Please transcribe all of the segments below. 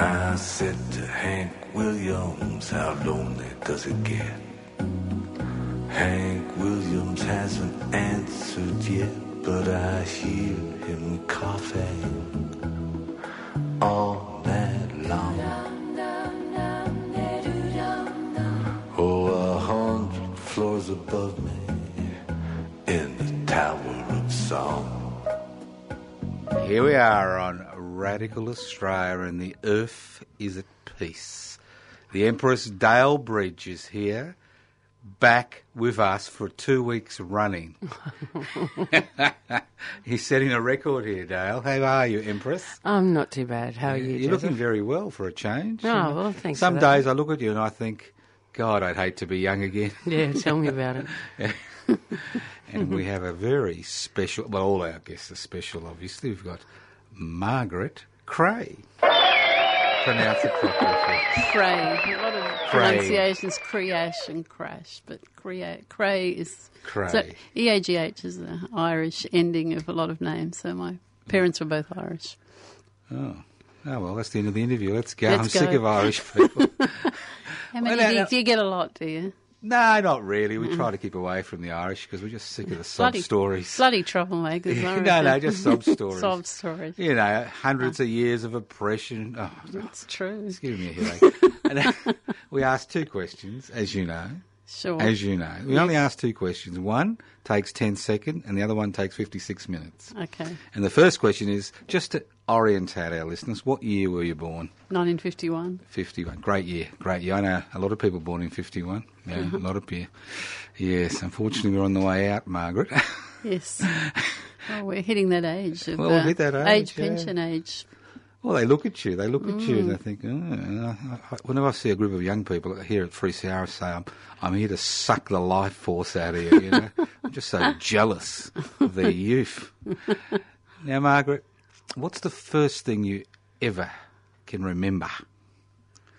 I said to Hank Williams, how lonely does it get? Hank Williams hasn't answered yet, but I hear him coughing all night long. Oh, a hundred floors above me in the Tower of Song. Here we are on Radical Australia, and the earth is at peace. The Empress Dale Bridge is here, back with us for two weeks running. He's setting a record here, Dale. How are you, Empress? I'm not too bad. How are you? You're looking very well for a change. Oh, you know. well, thanks Some days I look at you and I think, God, I'd hate to be young again. Yeah, tell me about it. and we have a very special, well, all our guests are special, obviously. We've got Margaret Creagh. Pronounce it properly. Creagh. A lot of Cray. pronunciations, creash and crash, but crea- Cray is. Cray. So EAGH is the Irish ending of a lot of names, so my parents were both Irish. Oh. oh, well, that's the end of the interview. Let's go. Let's I'm go. sick of Irish people. How many no, do, you, do you get a lot, do you? No, not really. We try to keep away from the Irish because we're just sick of the sob Bloody- stories. Bloody troublemakers. No, no, just sob stories. Sob stories. You know, hundreds of years of oppression. Oh, It's true. it's giving me a headache. and, uh, we asked two questions, as you know. Sure. As you know, we only ask two questions. One takes 10 seconds, and the other one takes 56 minutes. Okay. And the first question is just to orientate our listeners, what year were you born? 1951. 51. Great year, great year. I know a lot of people born in 51. Yeah, Uh-huh. a lot of people. Yes, unfortunately, we're on the way out, Margaret. Yes. well, we're hitting that age. Of, Well, we'll uh, hit that age, Age, yeah. pension age. Well, they look at you, they look at you, Mm. and they think, oh, and I, I, whenever I see a group of young people here at 3CR say, I'm, I'm here to suck the life force out of you, you know. I'm just so jealous of their youth. Now, Margaret, what's the first thing you ever can remember?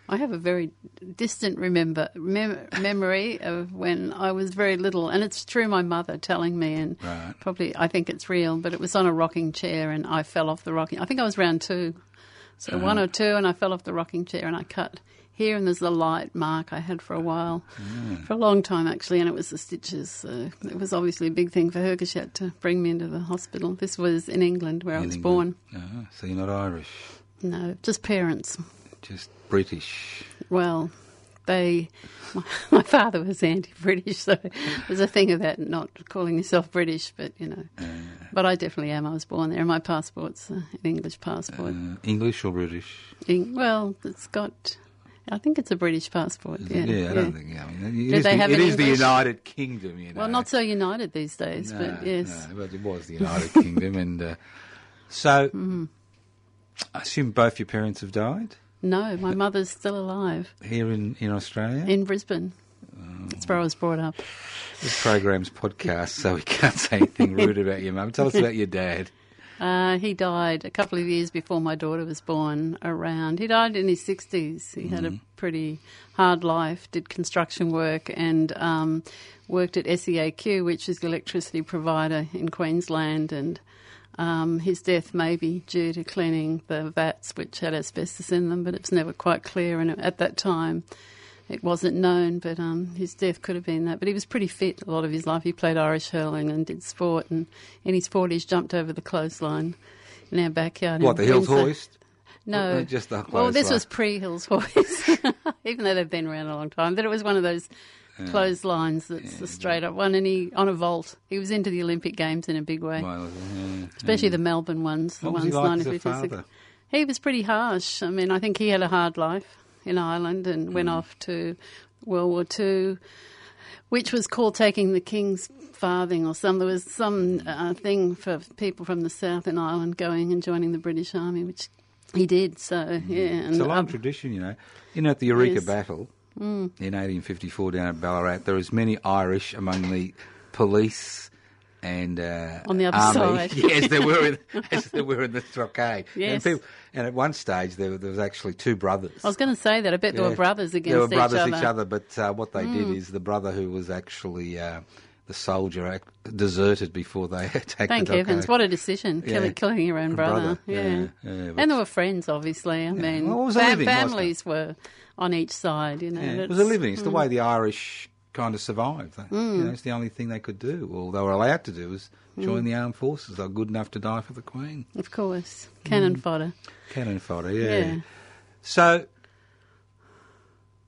I have a very distant remember mem- memory of when I was very little, and it's true. My mother telling me, and Right. probably I think it's real. But it was on a rocking chair, and I fell off the rocking. I think I was round two, so one or two, and I fell off the rocking chair, and I cut here, and there's the light mark I had for a while, for a long time actually, and it was the stitches. So it was obviously a big thing for her because she had to bring me into the hospital. This was in England where I was England? born. Ah, so you're not Irish, No, just parents. just British. Well, they. My, my father was anti-British, so there's a thing about not calling yourself British, but you know. But I definitely am. I was born there, and my passport's uh, an English passport. Uh, English or British? Eng- well, it's got. I think it's a British passport. Yeah, I don't think. I mean, it is, they the, have it is the United Kingdom, you know. Well, not so united these days, No, but yes. no, but it was the United Kingdom, and uh, so Mm-hmm. I assume both your parents have died No, my mother's still alive here in, in Australia. in Brisbane. Oh. That's where I was brought up. this program's podcast, so we can't say anything rude about your mum. Tell us about your dad. Uh, he died a couple of years before my daughter was born. Around he died in his sixties. He had a pretty hard life. Did construction work and um, worked at SEAQ, which is the electricity provider in Queensland. And um, his death may be due to cleaning the vats, which had asbestos in them, but it's never quite clear. And at that time, it wasn't known, but um, his death could have been that. But he was pretty fit a lot of his life. He played Irish hurling and did sport, and in his 40s jumped over the clothesline in our backyard. What, the Hills Hoist? No, Or just the well, this clothesline? was pre Hills Boys, even though they've been around a long time. But it was one of those clotheslines that's the straight up one, and he on a vault. He was into the Olympic Games in a big way, Well, yeah, especially the Melbourne ones. The What was he ones like as a 1956. father? He was pretty harsh. I mean, I think he had a hard life in Ireland and went Mm. off to World War Two, which was called taking the King's farthing or some. There was some uh, thing for people from the south in Ireland going and joining the British Army, which he did. So yeah, and Mm. It's a long um, tradition, you know. You know, at the Eureka Yes. Battle in 1854 down at Ballarat, there was many Irish among the police and uh, On the other army. side. yes, there were in, as there were in the stockade. And, Yes. people, and at one stage, there, there was actually two brothers. I was going to say that. I bet there were brothers against They were brothers each other. Each other, but uh, what they did is the brother who was actually uh, the soldier deserted before they attacked Thank the heavens! What a decision, Yeah. killing, killing your own brother. brother, Yeah, yeah, yeah, and they were friends, obviously. I mean, Well, it was fam- living, families were on each side. You know, Yeah, it was a living. It's the way the Irish kind of survived. They- You know, it's the only thing they could do, or they were allowed to do, was join the armed forces. They're good enough to die for the Queen. Of course, cannon Mm. fodder. Cannon fodder, yeah. Yeah. So,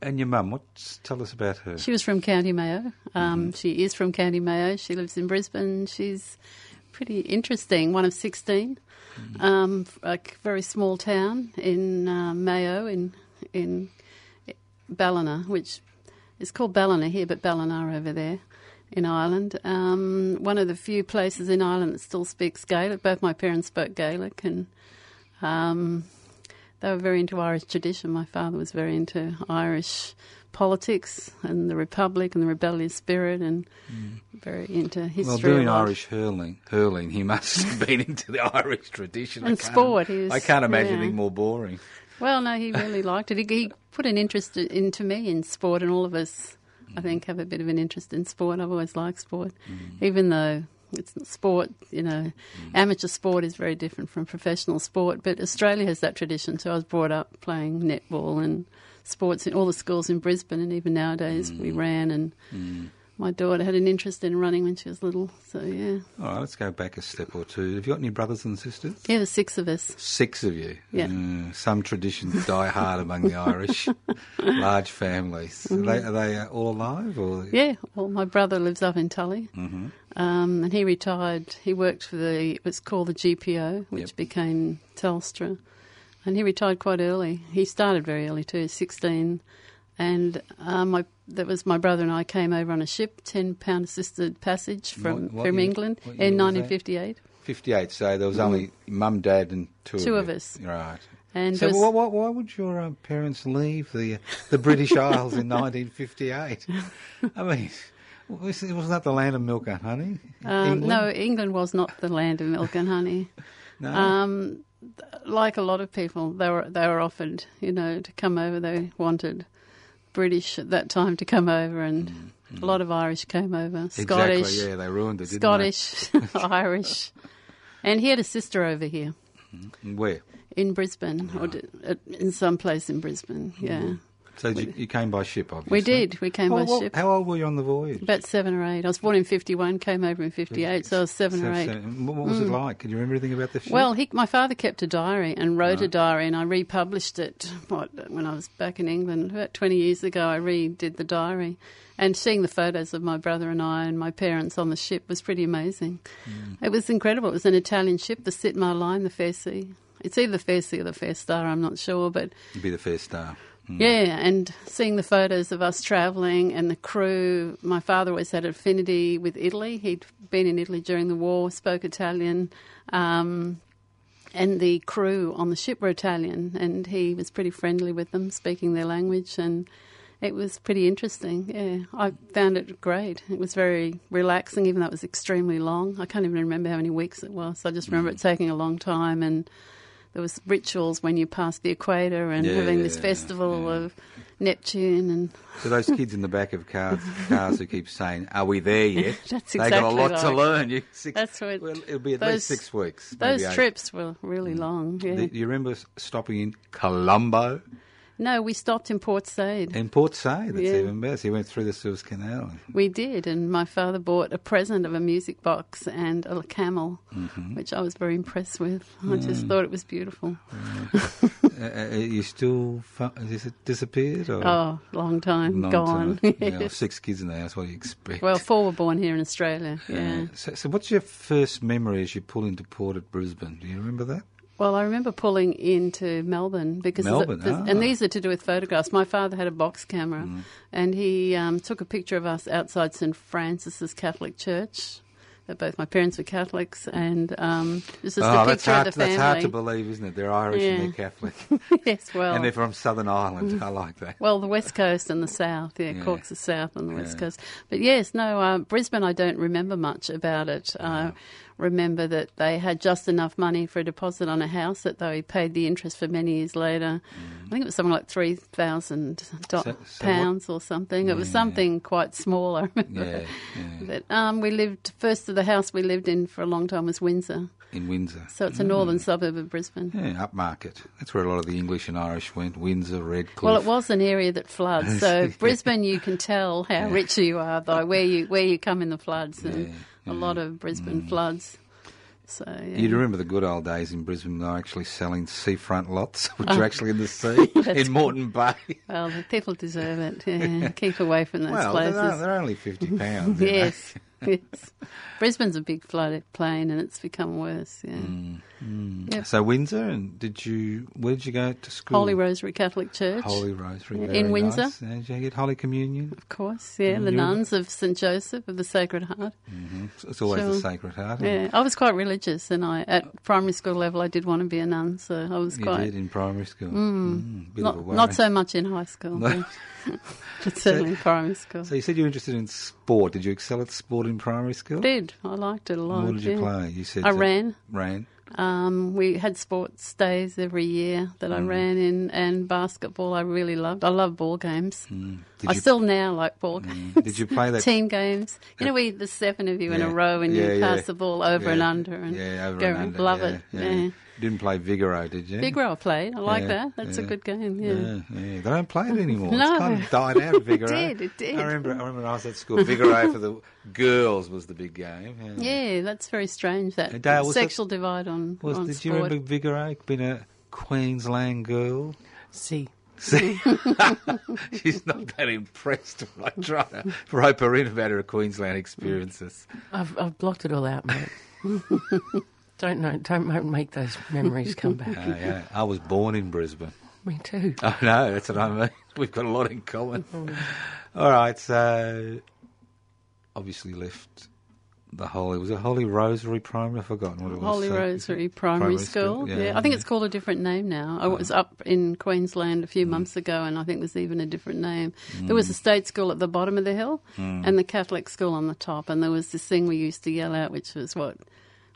and your mum, what? tell us about her? She was from County Mayo. Um, Mm-hmm. She is from County Mayo. She lives in Brisbane. She's pretty interesting. One of 16. Mm. Um, a very small town in uh, Mayo in in Ballina, which is called Ballina here, but Ballina over there in Ireland. Um, one of the few places in Ireland that still speaks Gaelic. Both my parents spoke Gaelic, and um, they were very into Irish tradition. My father was very into Irish politics and the republic and the rebellious spirit, and very into history. Mm. well, doing. Irish hurling, hurling, he must have been into the Irish tradition. And sport, he was- I can't imagine yeah. anything more boring. Well, no, he really liked it. He, he put an interest into me in sport, and all of us, I think, have a bit of an interest in sport. I've always liked sport, mm. even though it's sport. You know, mm. amateur sport is very different from professional sport. But Australia has that tradition. So I was brought up playing netball and sports in all the schools in Brisbane, and even nowadays we mm. ran. And my daughter had an interest in running when she was little. So yeah, All right, let's go back a step or two. Have you got any brothers and sisters? yeah, there's six of us. Six of you. Yeah. Mm, some traditions die hard among the Irish. Large families. Are they, are they all alive? Or Mm-hmm. Yeah, well, my brother lives up in Tully, Mm-hmm. um, and he retired. He worked for the it was called the GPO, which Yep. became Telstra, and he retired quite early. He started very early too, sixteen, and uh, my that was my brother and I came over on a ship, ten pound assisted passage from What- what from year- England in nineteen fifty eight. 58, so there was only mum, dad, and two, Mm. Two of, of us. Right. And so was- why, why, why would your um, parents leave the the British Isles in 1958? I mean, was- wasn't that the land of milk and honey? Um, England? no, England was not the land of milk and honey. No? Um, like a lot of people, they were they were offered, you know, to come over. They wanted British at that time to come over, and mm, a mm. lot of Irish came over. Scottish, Mm, Exactly, yeah, they ruined it, Scottish, Irish, and he had a sister over here? Mm, where? in Brisbane, or in some place in Brisbane. Mm-hmm. Yeah, So you, you came by ship, obviously. we did. We came Well, by ship. How old were you on the voyage? About seven or eight. I was born in fifty-one. Came over in fifty-eight, so I was seven or eight. so what was it like? Can you remember anything about the ship? Well, he, my father kept a diary and wrote a diary, and I republished it. What when I was back in England about twenty years ago, I redid the diary, and seeing the photos of my brother and I and my parents on the ship was pretty amazing. Mm. It was incredible. It was an Italian ship, the Sitmar Line, the Fairsea. It's either the Fairsea or the Fairstar. I'm not sure, but You'd be the first star. Mm. yeah, and seeing the photos of us travelling and the crew. My father always had affinity with Italy. He'd been in Italy during the war, spoke Italian, um, and the crew on the ship were Italian, and he was pretty friendly with them, speaking their language, and it was pretty interesting. Yeah, I found it great. It was very relaxing, even though it was extremely long. I can't even remember how many weeks it was. I just remember Mm. it taking a long time and there was rituals when you passed the equator and Yeah, having yeah, this festival yeah. of Neptune and So those kids in the back of cars, cars who keep saying, "Are we there yet?" That's exactly they got a lot to learn. You, six, That's what- well, it'll be at those- least six weeks. those trips were really mm. long. Yeah. Do you remember stopping in Colombo? No, we stopped in Port Said. In Port Said, that's Yeah. even better. So you went through the Suez Canal. We did, and my father bought a present of a music box and a camel, Mm-hmm. which I was very impressed with. I Mm. just thought it was beautiful. uh, uh, you still, has it disappeared? Or Oh, long time Long gone. time? Yeah, six kids in the house, what do you expect? well, four were born here in Australia. Yeah. So, so what's your first memory as you pull into port at Brisbane? Do you remember that? Well, I remember pulling into Melbourne because, Melbourne, there's- ah. Mm. and these are to do with photographs. My father had a box camera, and he um, took a picture of us outside St Francis's Catholic Church. That both my parents were Catholics, and um, this is oh, the picture hard, of the family. that's hard to believe, isn't it? They're Irish and they're Catholic. yes, well, and they're from Southern Ireland. I like that. Well, the west coast and the south, yeah, Yeah. Cork's the south and the west coast. But yes, no, uh, Brisbane, I don't remember much about it. I remember that they had just enough money for a deposit on a house that they paid the interest for many years later. I think it was something like three thousand So- so what- pounds or something. It was something quite small. I remember. Yeah, yeah. But um, we lived first of the house we lived in for a long time was Windsor, In Windsor. so it's a northern suburb of Brisbane. Yeah, upmarket. That's where a lot of the English and Irish went. Windsor, Redcliffe. Well, it was an area that floods. So Brisbane, you can tell how rich you are by where you where you come in the floods, and Yeah, a lot of Brisbane mm. floods. So yeah. You remember the good old days in Brisbane? They were actually selling seafront lots, which Oh. are actually in the sea in Moreton Bay. well, the people deserve it. Yeah. Keep away from those well, places. they're, they're only fifty pounds. you know. yes, yes. Brisbane's a big flood plain, and it's become worse. Yeah. Mm, Yep. So Windsor, and did you? Where did you go to school? Holy Rosary Catholic Church. Holy Rosary. Yeah, in Windsor. nice. Did you get Holy Communion? Of course, yeah, the nuns of St Joseph of the Sacred Heart. hmm It's always the Sacred Heart. Yeah, I was quite religious, and I at primary school level I did want to be a nun, so I was You quite did in primary school. Mm. a Not, not so much in high school, No. but, certainly in primary school. So you said you were interested in sport. Did you excel at sport in primary school? did I liked it a lot? What did you play? You said I ran. Ran. Um, we had sports days every year that Mm. I ran in, and basketball I really loved. I love ball games. Mm. I you, still now like ball games. Did you play that? Team games. You know, we the seven of you in a row, and Yeah, you yeah. pass the ball over Yeah. and under, and yeah, over go and under. Love yeah, it. Yeah. Yeah. You didn't play Vigoro, did you? Big row played. I like Yeah, that. That's a good game. Yeah. Yeah, yeah. They don't play it mm. anymore. No. It's kind of died out, Vigoro. did, it did. I remember, I remember when I was at school, Vigoro for the girls was the big game. Yeah, that's very strange. That Dale, was sexual divide on, Was, on did sport. you remember Vigoro being a Queensland girl? See, See, she's not that impressed when I try to rope her in about her Queensland experiences. I've, I've blocked it all out, mate. don't know, don't make those memories come back. Uh, yeah, I was born in Brisbane. Me too. I know, that's what I mean. We've got a lot in common. All right, so obviously left the Holy. Was it Holy Rosary Primary? I've forgotten what it was. Holy So- Rosary Primary, Primary school, School. yeah, Yeah, I think it's called a different name now. I was up in Queensland a Mm. few months ago, and I think there's even a different name. There was a state school at the bottom of the hill, Mm. and the Catholic school on the top, and there was this thing we used to yell out, which was what.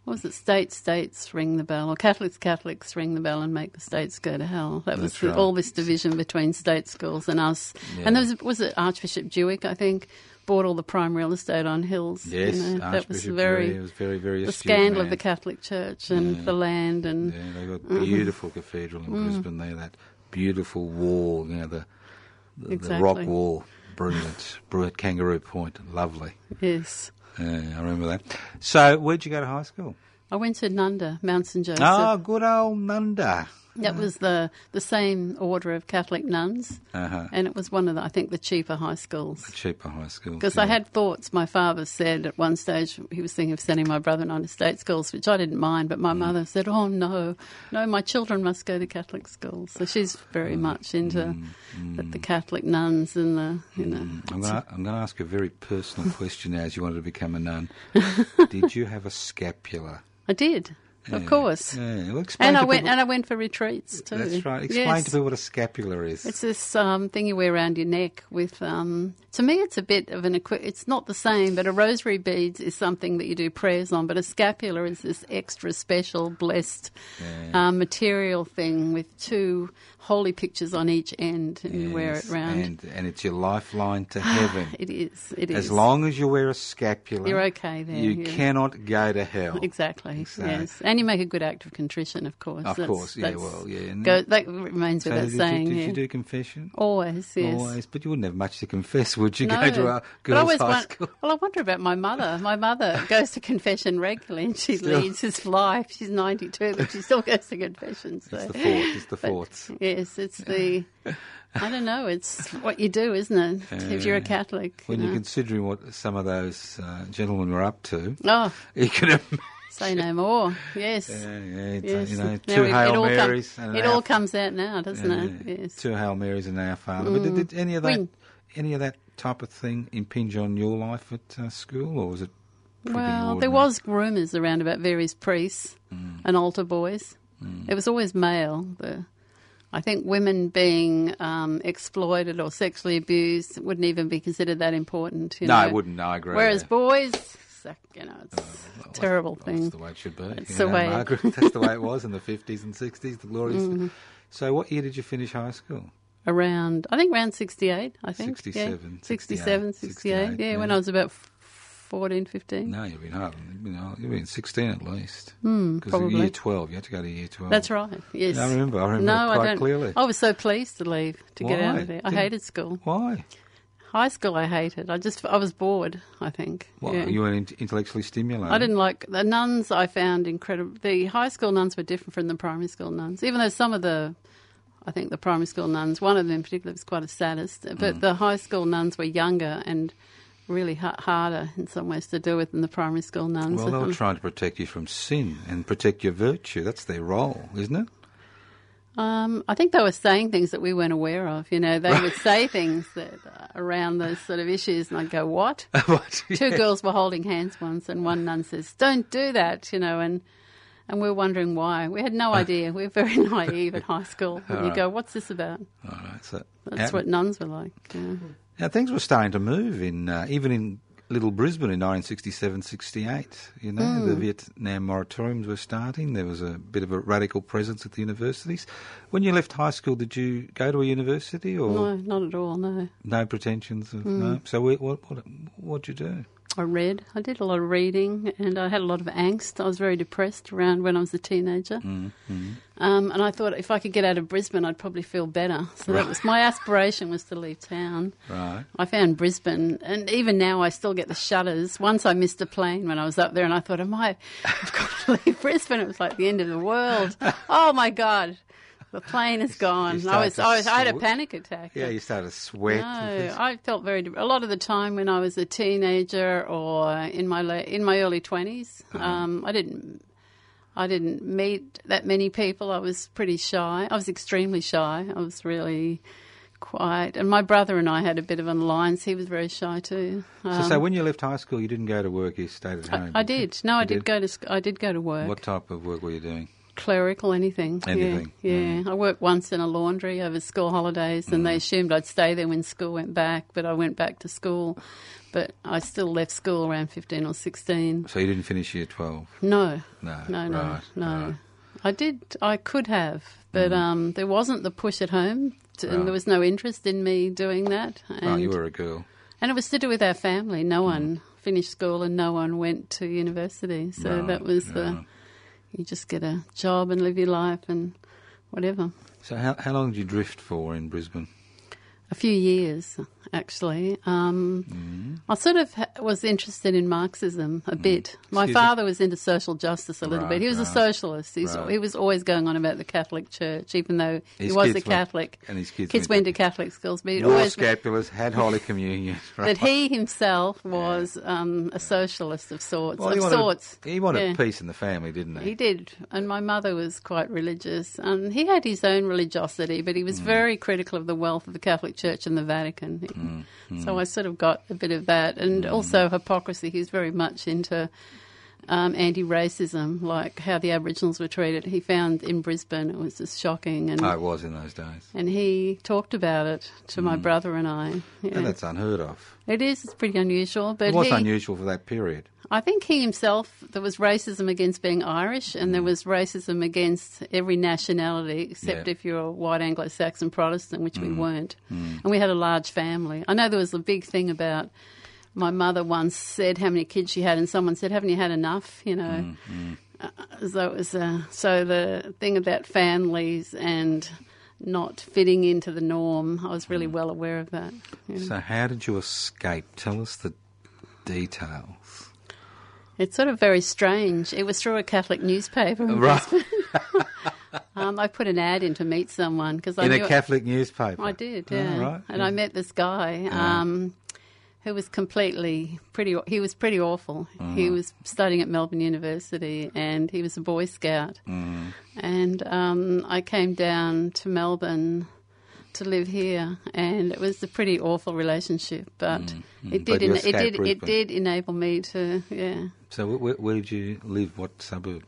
What Was it states, states ring the bell, or Catholics, Catholics ring the bell and make the states go to hell? That was That's right. all this division between state schools and us. And there was, was it Archbishop Duhig, I think, bought all the prime real estate on hills. you Yes, know, that was very Duhig was very, very the scandal of the Catholic Church and the land and Yeah, they've got a beautiful cathedral in mm. Brisbane there, that beautiful wall, you know, the, the, the rock wall. Brilliant. Brilliant Kangaroo Point. Lovely. yes. Yeah, I remember that. So, where'd you go to high school? I went to Nundah, Mount St Joseph. Oh, good old Nundah. That was the the same order of Catholic nuns, Uh-huh. and it was one of the I think the cheaper high schools. The cheaper high school. Because yeah. I had thoughts. My father said at one stage he was thinking of sending my brother and I to state schools, which I didn't mind. But my Mm. mother said, "Oh no, no, my children must go to Catholic schools." So she's very Mm. much into the, the Catholic nuns and the you know. Mm. I'm going to ask you a very personal question now as you wanted to become a nun. Did you have a scapular? I did, of Yeah. course. Yeah, well, And I went people- and I went for retreats too. That's right. Explain Yes. to people what a scapular is. It's this um, thing you wear around your neck with. Um, to me, it's a bit of an equi- It's not the same, but a rosary beads is something that you do prayers on. But a scapular is this extra special, blessed Yeah. um, material thing with two holy pictures on each end, and you wear it round. And, and it's your lifeline to heaven. It is. It is. As long as you wear a scapular, You're okay there, You yeah. cannot go to hell. Exactly. So- yes, and you make a good act of contrition, of course. Of That's- course, yeah, well, yeah. Go, that remains so with that did, saying. you, did yeah. you do confession? Always, yes. Always, but you wouldn't have much to confess, would you? No, Go to a girls' always high school. Well, I wonder about my mother. My mother goes to confession regularly, and she Still. leads this life. She's ninety-two, but she still goes to confession. So. It's the fourth. It's the fourth. Yes, it's the. I don't know. It's what you do, isn't it? if you're a Catholic. When you you're considering what some of those uh, gentlemen were up to, Oh, you can imagine. say no more. Yes. Yeah, yeah, Yes. you know, Now two it- Hail it all come- it all Our- comes out now, doesn't yeah, it? Yes. Mm. Two Hail Marys and our Father. But did, did any of that, When- any of that type of thing impinge on your life at uh, school, or was it? Well, there was rumours around about various priests Mm. and altar boys. It was always male. The, I think women being um, exploited or sexually abused wouldn't even be considered that important. You No, know? I wouldn't. No, I agree. Whereas yeah. boys, you know, it's a terrible That's thing. That's the way it should be. It's the know, way- Margaret. That's the way it was in the 50s and 60s, the glorious. Mm-hmm. So, what year did you finish high school? Around, I think around 68, I think. 67, Yeah. 67, 68. 68, yeah, when. I was about f- 14, 15. No, you've been hard. You know, you've been 16 at least. Hmm, Because probably. year 12, you had to go to year 12. That's right, yes. I remember. I remember no, quite I don't. clearly. I was so pleased to leave, to get out of there. I Didn't- hated school. Why? High school I hated. I just, I was bored, I think. Why? Yeah. You weren't intellectually stimulated. I didn't like the nuns. I found incredible. The high school nuns were different from the primary school nuns, even though some of the, I think the primary school nuns, one of them in particular was quite a sadist. But Mm. the high school nuns were younger and really ha- harder in some ways to deal with than the primary school nuns. Well, they were Um, trying to protect you from sin and protect your virtue. That's their role, isn't it? Um, I think they were saying things that we weren't aware of. You know, they would say things that uh, around those sort of issues, and I'd go, "What?" But, Two yeah. girls were holding hands once, and one nun says, "Don't do that," you know, and and we are wondering why. We had no idea. We were very naive at high school. And you go, "What's this about?" All right, so, That's what nuns were like. Yeah. Now, things were starting to move in uh, even in Little Brisbane in 1967 68. You know, Hmm. the Vietnam moratoriums were starting. There was a bit of a radical presence at the universities. When you left high school, did you go to a university or No, not at all. No, no pretensions? Of, Hmm. No. So, what what what what'd you do? I read. I did a lot of reading, and I had a lot of angst. I was very depressed around when I was a teenager. Mm-hmm. Um, and I thought if I could get out of Brisbane, I'd probably feel better. So that was my aspiration was to leave town. Right. I found Brisbane, and even now I still get the shudders. Once I missed a plane when I was up there, and I thought, "Am I? I've got to leave Brisbane." It was like the end of the world. Oh my god, the plane is gone. I was, I was, I had a panic attack. Yeah, you started to sweat. No, I felt very. A lot of the time when I was a teenager or in my la- in my early 20s Uh-huh. um, I didn't. I didn't meet that many people. I was pretty shy. I was extremely shy. I was really quiet. And my brother and I had a bit of an alliance. He was very shy too. so, Um, so when you left high school, you didn't go to work. You stayed at home. I did. No, I You did, go to. I did go to work. What type of work were you doing? Clerical, anything. Yeah, Anything, Yeah, I worked once in a laundry over school holidays, and they Mm. assumed I'd stay there when school went back, but I went back to school. But I still left school around 15 or 16. So you didn't finish year 12? No, No. no, no, right, no. right. I did. I could have, but um, there wasn't the push at home, to, Right. and there was no interest in me doing that. And, Oh, you were a girl. and it was to do with our family. No one finished school, and no one went to university. So that was the. You just get a job and live your life and whatever. So how, how long did you drift for in Brisbane? A few years, actually. Um, Mm-hmm. I sort of ha- was interested in Marxism a bit. My Mm. Me? father was into social justice a little Right, bit. He was a socialist. He's, right. He was always going on about the Catholic Church, even though His he was a kids went- Catholic. and his kids went went to Catholic schools, but he Wore always scapulars, had Holy Communion. Right. But he himself was um, a socialist of sorts. Well, of he wanted, sorts. He wanted Yeah. peace in the family, didn't he? He did, and my mother was quite religious, and he had his own religiosity, but he Mm. was very critical of the wealth of the Catholic Church and the Vatican. Mm, So I sort of got a bit of that, and also hypocrisy. He's very much into um, anti-racism, like how the Aboriginals were treated. He found in Brisbane it was just shocking, and Oh, it was in those days. and he talked about it to my mm. brother and I. Yeah. And that's unheard of. It is. It's pretty unusual, but It was he, unusual for that period. I think he himself, there was racism against being Irish and there mm. was racism against every nationality except Yeah. if you're a white Anglo Saxon Protestant, which we mm. weren't. And we had a large family. I know there was a big thing about my mother once said how many kids she had, and someone said, Haven't you had enough? You know. So it was. Uh, so the thing about families and not fitting into the norm, I was really well aware of that. yeah. So, how did you escape? Tell us the details. It's sort of very strange. It was through a Catholic newspaper. Right. Um, I put an ad in to meet someone because I In knew a Catholic newspaper. I did, Oh, yeah. right, And yeah. I met this guy um, who was completely pretty. He was pretty awful. Mm. He was studying at Melbourne University, and he was a Boy Scout. Mm. And um, I came down to Melbourne to live here, and it was a pretty awful relationship. But it Mm, But did. you en- it did. It did enable me to, yeah, So, where, where did you live? What suburb?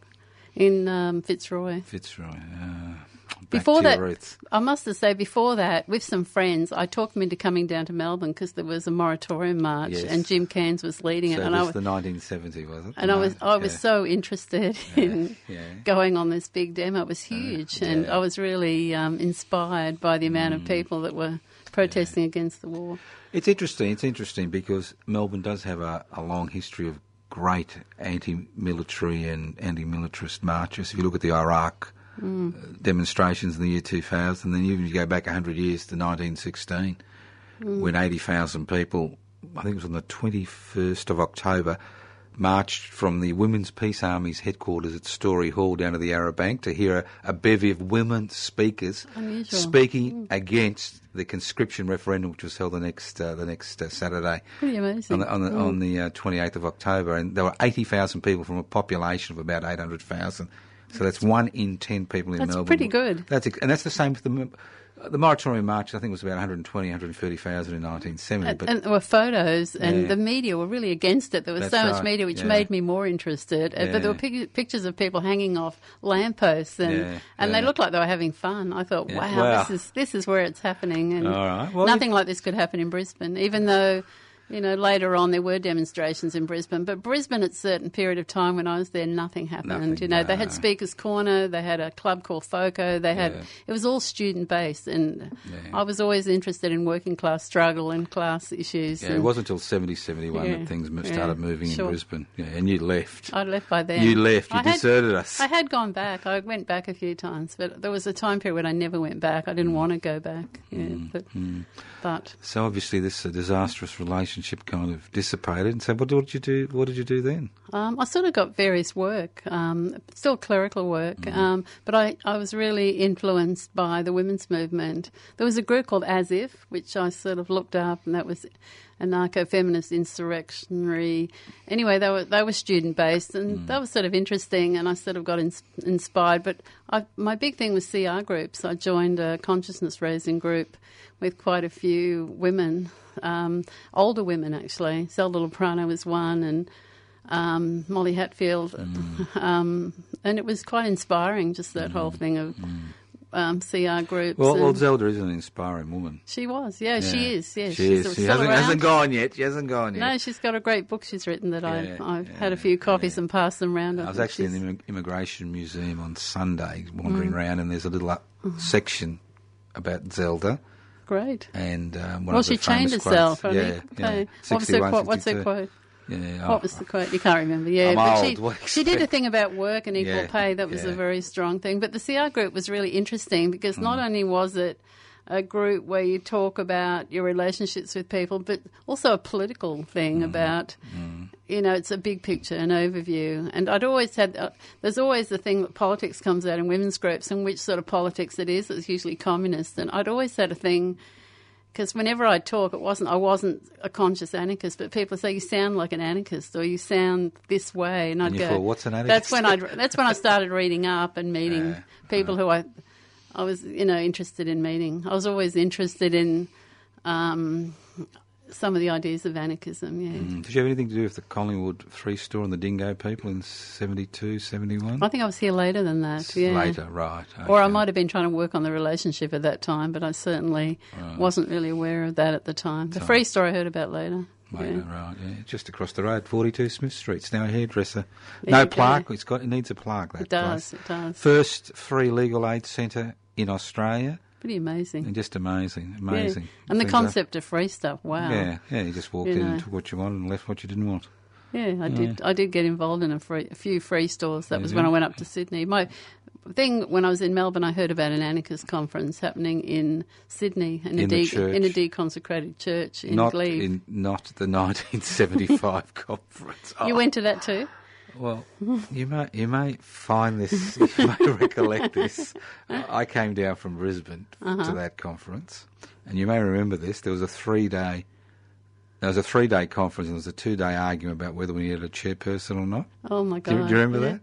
in um, Fitzroy. Fitzroy. Uh, back Before that, roots. I must say before that, with some friends, I talked them into coming down to Melbourne because there was a moratorium march, Yes. and Jim Cairns was leading So it, it and I was was, the 1970, was it? and I was, I was Yeah. so interested in yeah. going on this big demo. It was huge, and. Mm. I was really um, inspired by the amount of people that were protesting against the war. It's interesting. It's interesting because Melbourne does have a, a long history of great anti-military and anti-militarist marches. If you look at the Iraq uh, demonstrations in the year 2000, then even if you go back 100 years to 1916, when 80,000 people, I think it was on the 21st of October, marched from the Women's Peace Army's headquarters at Storey Hall down to the Yarra Bank to hear a, a bevy of women speakers Unusual. speaking against the conscription referendum, which was held the next uh, the next uh, Saturday Pretty amazing. on the on the, on the uh, 28th of October, and there were 80,000 people from a population of about 800,000. So that's one in ten people in That's Melbourne. That's pretty good. That's and that's the same for the the moratorium march. I think was about 120, 130,000 in 1970. And, but and there were photos, and Yeah. the media were really against it. There was That's so much right, media, which yeah. made me more interested. Uh, But there were pic- pictures of people hanging off lampposts, and Yeah, and they looked like they were having fun. I thought, Yeah. wow, Wow. this is this is where it's happening, and right. Well, nothing like this could happen in Brisbane. Even though, you know, later on there were demonstrations in Brisbane, but Brisbane at a certain period of time when I was there, nothing happened. Nothing, you know, they had. Speakers Corner, they had a club called Foco, they had Yeah. it was all student based, and Yeah. I was always interested in working class struggle and class issues. yeah, it wasn't until 70, 71 Yeah, that things started moving sure. in Brisbane. Yeah, and you left. I left by then. You left. You I had- deserted us. I had gone back. I went back a few times, but there was a time period when I never went back. I Mm. didn't want to go back. Yeah, but, but So obviously this is a disastrous relationship kind of dissipated. And so what did you do? What did you do then? Um, I sort of got various work, um, still clerical work, Mm-hmm. um, but I, I was really influenced by the women's movement. There was a group called As If, which I sort of looked up, and that was anarcho-feminist insurrectionary. Anyway, they were they were student based, and Mm. that was sort of interesting, and I sort of got ins- inspired. But I, my big thing was CR groups. I joined a consciousness raising group with quite a few women, um, older women actually. Zelda D'Aprano was one, and um, Molly Hadfield, um, and it was quite inspiring. Just that whole thing of um, CR groups. Well, well, Zelda is an inspiring woman. she was, yeah, she is, yeah, she she's is. She hasn't, hasn't gone yet. She hasn't gone yet. No, she's got a great book she's written that Yeah, I've, I've yeah, had a few copies yeah. and passed them around. I was actually in the Immigration Museum on Sunday, wandering around, and there's a little uh, section about Zelda. Great. And um, one Well, of the she famous herself. Yeah, yeah. okay. What was her quote? What's her quote? Yeah, What oh, was the quote? You can't remember. Yeah, I'm but she she did a thing about work and equal Yeah, pay. That was yeah. a very strong thing. But the CR group was really interesting because Hmm. not only was it a group where you talk about your relationships with people, but also a political thing Hmm. about, you know, it's a big picture, an overview. And I'd always had, uh, there's always the thing that politics comes out in women's groups and which sort of politics it is. It's usually communist. And I'd always had a thing because whenever I talk, it wasn't I wasn't a conscious anarchist, but people say you sound like an anarchist or you sound this way, and I'd And go, thought, "What's an anarchist?" That's anarchist?" when I that's when I started reading up and meeting Yeah, people who I I was you know interested in meeting. I was always interested in um, some of the ideas of anarchism. Yeah. Mm. Did you have anything to do with the Collingwood Free Store and the Dingo people in 72, 71? I think I was here later than that. Yeah. Later, right. Or I might have been trying to work on the relationship at that time, but I certainly wasn't really aware of that at the time. The free store I heard about later. Later, Yeah. right, yeah. Just across the road, 42 Smith Street. It's now a hairdresser. There no go. plaque. It's got. It needs a plaque, that It does, place. it does. First free legal aid centre in Australia. Pretty amazing. And just amazing, Yeah. amazing. And the Things concept of free stuff, wow. Yeah, yeah. You just walked You in know. and took what you wanted and left what you didn't want. Yeah, I did. I did get involved in a, free, a few free stores. That was when I went up to Sydney. My thing when I was in Melbourne, I heard about an anarchist conference happening in Sydney in, a, In the de- in a deconsecrated church in not Glebe. in not the 1975 conference. you Oh, went to that too? Well, you may you may find this, you may recollect this. I came down from Brisbane Uh-huh. to that conference, and you may remember this. There was a three day. There was a three day conference and there was a two day argument about whether we needed a chairperson or not. Oh my Do you- god! do you remember yeah. that?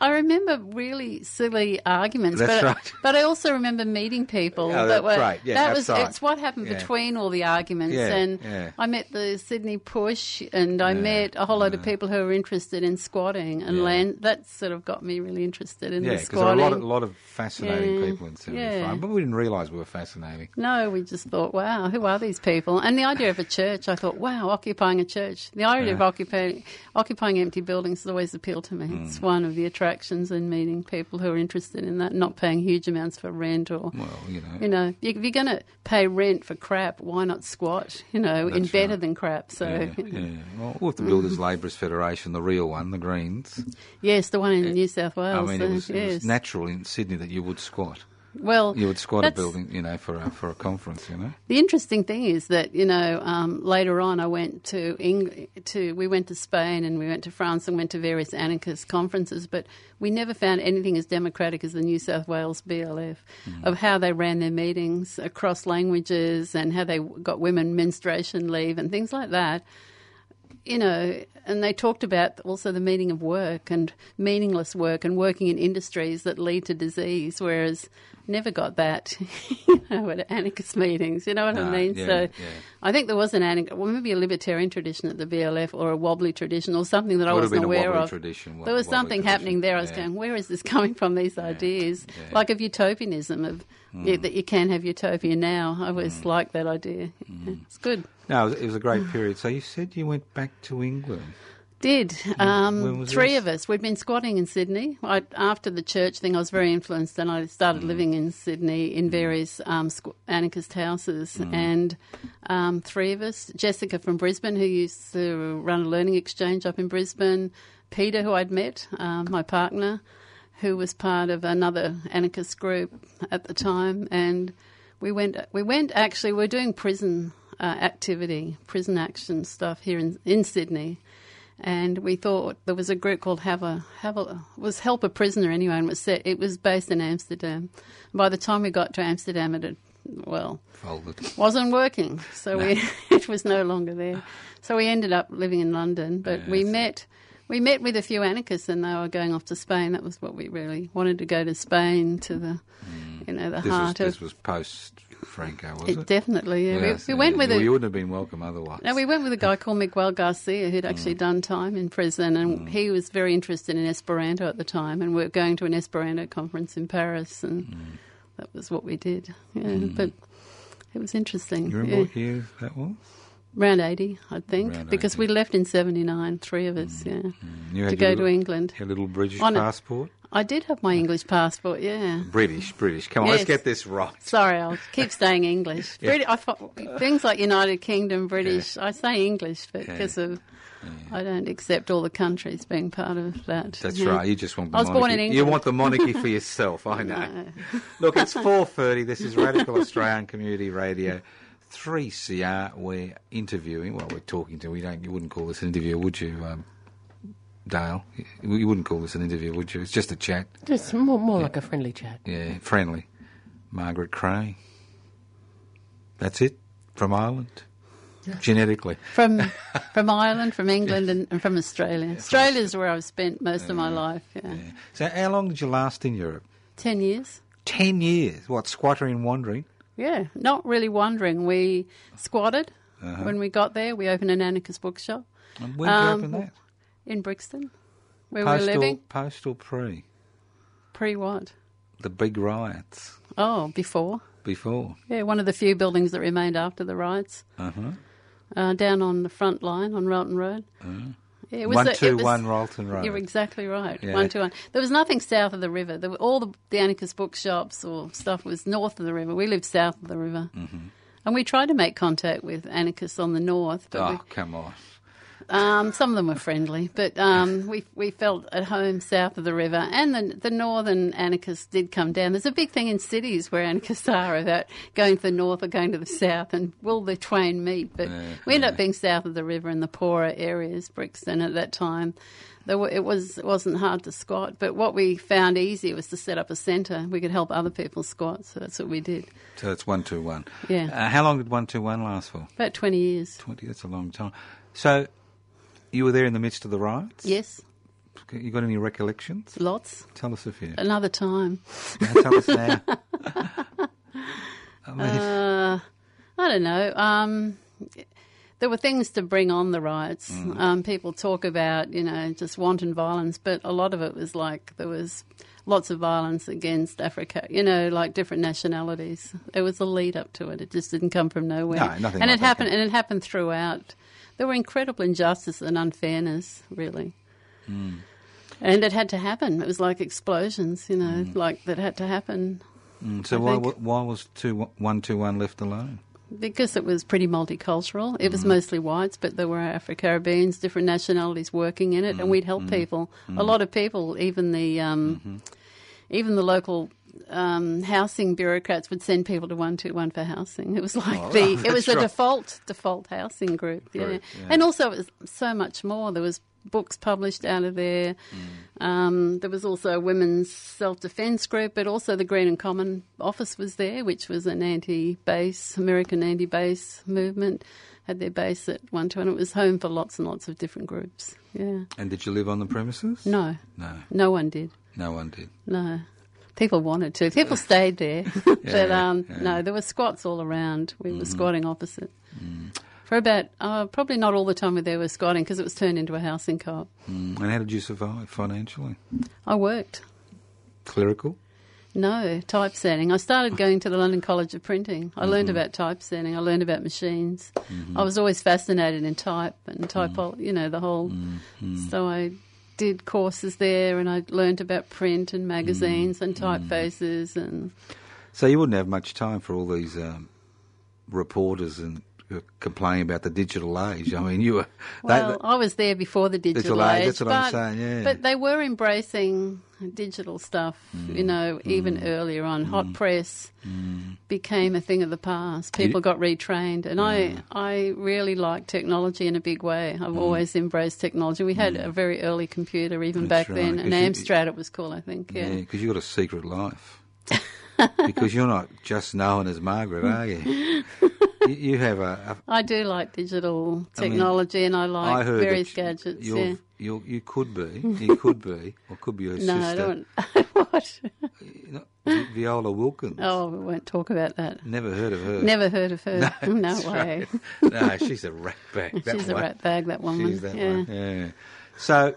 I, I remember really silly arguments, That's but right. but I also remember meeting people Oh, that that's were right. Yeah, that was it's what happened Yeah. between all the arguments, Yeah, and yeah. I met the Sydney Push, and I Yeah, met a whole load of people who were interested in squatting and Yeah. land. That sort of got me really interested in Yeah, the because a squatting. lot of, a lot of fascinating Yeah, people in 75, yeah. but we didn't realise we were fascinating. No, we just thought, wow, who are these people? And the idea of a church, I thought, wow, occupying a church. The idea of occupying occupying empty buildings has always appealed to me. It's Mm. one of the attractions and meeting people who are interested in that, not paying huge amounts for rent or. Well, you know. You know, if you're going to pay rent for crap, why not squat? You know, in better right. than crap. So, yeah, yeah. Well, with the Builders Labourers Federation, the real one, the Greens. yes, the one in eh, New South Wales. I mean, it was, it yes. was natural in Sydney that you would squat. Well, You would squat a building, you know, for a, for a conference, you know. The interesting thing is that you know um, later on I went to Eng- to we went to Spain and we went to France and went to various anarchist conferences, but we never found anything as democratic as the New South Wales BLF of how they ran their meetings across languages and how they got women menstruation leave and things like that. You know, and they talked about also the meaning of work and meaningless work and working in industries that lead to disease, whereas never got that, you know, at anarchist meetings. You know what I mean? yeah, so yeah. I think there was an anarch- well, maybe a libertarian tradition at the BLF or a wobbly tradition or something that I wasn't aware of. tradition, there was something tradition, happening there. I was yeah. going, where is this coming from? These ideas, like of utopianism, of hmm. yeah, that you can have utopia now. I always hmm. liked that idea. Yeah, it's good. No, it was a great period. So you said you went back to England. Did um, three of us? We'd been squatting in Sydney. I, after the church thing, I was very influenced, and I Mm. started living in Sydney in various um, squ- anarchist houses. Mm. And um, three of us: Jessica from Brisbane, who used to run a learning exchange up in Brisbane; Peter, who I'd met, um, my partner, who was part of another anarchist group at the time, and we went. We went actually. We are doing prison uh, activity, prison action stuff here in in Sydney, and we thought there was a group called Have a Have a was Help a Prisoner anyway, and it was set. It was based in Amsterdam. By the time we got to Amsterdam, it had well Folded. wasn't working, so we it was no longer there. So we ended up living in London, but we met we met with a few anarchists, and they were going off to Spain. That was what we really wanted to go to Spain to the hmm. you know the This was, heart this of was post Franco, was it. it? Definitely, yeah. Yes, we, we went with Well, a, You wouldn't have been welcome otherwise. no, we went with a guy called Miguel Garcia who'd actually mm. done time in prison, and mm. he was very interested in Esperanto at the time, and we were going to an Esperanto conference in Paris, and mm. that was what we did. Yeah, but it was interesting. You remember yeah. what year that was? Around 80, I think, Around because 80. we left in 79, three of us, mm. yeah, mm. You to go your to England. Your little British On passport? I did have my English passport, yeah. British, British. Come on, let's get this right. Sorry, I'll keep saying English. Yeah. Briti- I thought, things like United Kingdom, British, I say English because of I don't accept all the countries being part of that. That's Yeah. right. You just want the I was monarchy. born in England. You want the monarchy for yourself. I know. Look, it's four thirty. This is Radical Australian Community Radio. Three CR. We're interviewing. Well, we're talking to. We don't. You wouldn't call this an interview, would you, um, Dale? You you wouldn't call this an interview, would you? It's just a chat. Just more, more like a friendly chat. Yeah, friendly. Margaret Creagh. That's it from Ireland. Genetically. From from Ireland, from England, and, and from Australia. Australia's where I've spent most of my life. Yeah. So, how long did you last in Europe? Ten years. Ten years. What, squattering and wandering? Yeah, not really wandering. We squatted Uh-huh. when we got there. We opened an anarchist bookshop And when did you Um, open that? in Brixton, where Post we're or, living. post or pre? Pre what? The big riots Oh, before. before. Yeah, one of the few buildings that remained after the riots. Uh-huh. uh, down on the front line on Railton Road. Yeah, it was One the- two was- one Railton Road. You're exactly right. Yeah. One two one. There was nothing south of the river. There were, all the, the anarchist bookshops or stuff was north of the river. We lived south of the river, Mm-hmm. and we tried to make contact with anarchists on the north, but oh, we, come on. Um, some of them were friendly, but um, we we felt at home south of the river, and the the northern anarchists did come down. There's a big thing in cities where anarchists are about going to the north or going to the south, and will the twain meet? But Yeah, we ended yeah. up being south of the river in the poorer areas, Brixton at that time. There were, it was it wasn't hard to squat, but what we found easy was to set up a centre. We could help other people squat, so that's what we did. So it's one two one. Yeah. Uh, how long did one two one last for? About twenty years. Twenty. That's a long time. So you were there in the midst of the riots. Yes, You got any recollections? lots. Tell us a few. Another time. Now, tell us now. I mean, Uh, I don't know. Um, there were things to bring on the riots. Mm. Um, people talk about, you know, just wanton violence, but a lot of it was like there was lots of violence against Africa, you know, like different nationalities. There was a lead up to it. It just didn't come from nowhere. No, nothing and like it happened, can- and it happened throughout. There were incredible injustice and unfairness, really. Mm. And it had to happen. It was like explosions, you know, Mm. like that had to happen. mm, so I why, think- why was two one two one left alone? Because it was pretty multicultural. It Mm. was mostly whites, but there were Afro Caribbeans, different nationalities working in it, and we'd Mm. help people. A lot of people, even the um, Mm-hmm. even the local um, housing bureaucrats would send people to one two one for housing. It was like Oh, the it was a right. default default housing group. Yeah. Group, yeah. and also it was so much more. There was books published out of there. Mm. Um, there was also a women's self defence group, but also the Greenham Common office was there, which was an anti base, American anti base movement. Had their base at one two, and it was home for lots and lots of different groups. Yeah. And did you live on the premises? No, No, no one did. no one did. No. People wanted to. People stayed there. but um, yeah. Mm-hmm. no, there were squats all around. We were squatting opposite. For about, uh, probably not all the time we there were squatting because it was turned into a housing co-op. Mm. And how did you survive financially? I worked. Clerical? No, typesetting. I started going to the London College of Printing. I learned Mm-hmm. about typesetting. I learned about machines. I was always fascinated in type and typo, you know, the whole. Mm-hmm. So I did courses there and I learned about print and magazines and Mm-hmm. typefaces and So you wouldn't have much time for all these um, reporters and complaining about the digital age. I mean, you were. they- Well, I was there before the digital, Digital age, that's what I'm but, saying, yeah. But they were embracing digital stuff, Mm. you know, even earlier on. Hot press became a thing of the past. People got retrained, and I, I really like technology in a big way. Mm. I've always embraced technology. We had a very early computer even That's back then, right, an 'cause you- Amstrad it was called, I think. yeah, Yeah. because you've got a secret life. because you're not just known as Margaret, are you? you, you have a. a I do like digital I mean, technology, and I like I various gadgets. You're, Yeah. you're, you could be, you could be, or could be her No, I sister. don't. what? You know, Vi- Viola Wilkins. Oh, we won't talk about that. Never heard of her. Never heard of her. No, That's way. right. No, she's a rat bag. that She's a one. rat bag, that woman. She's that yeah. one. Yeah. So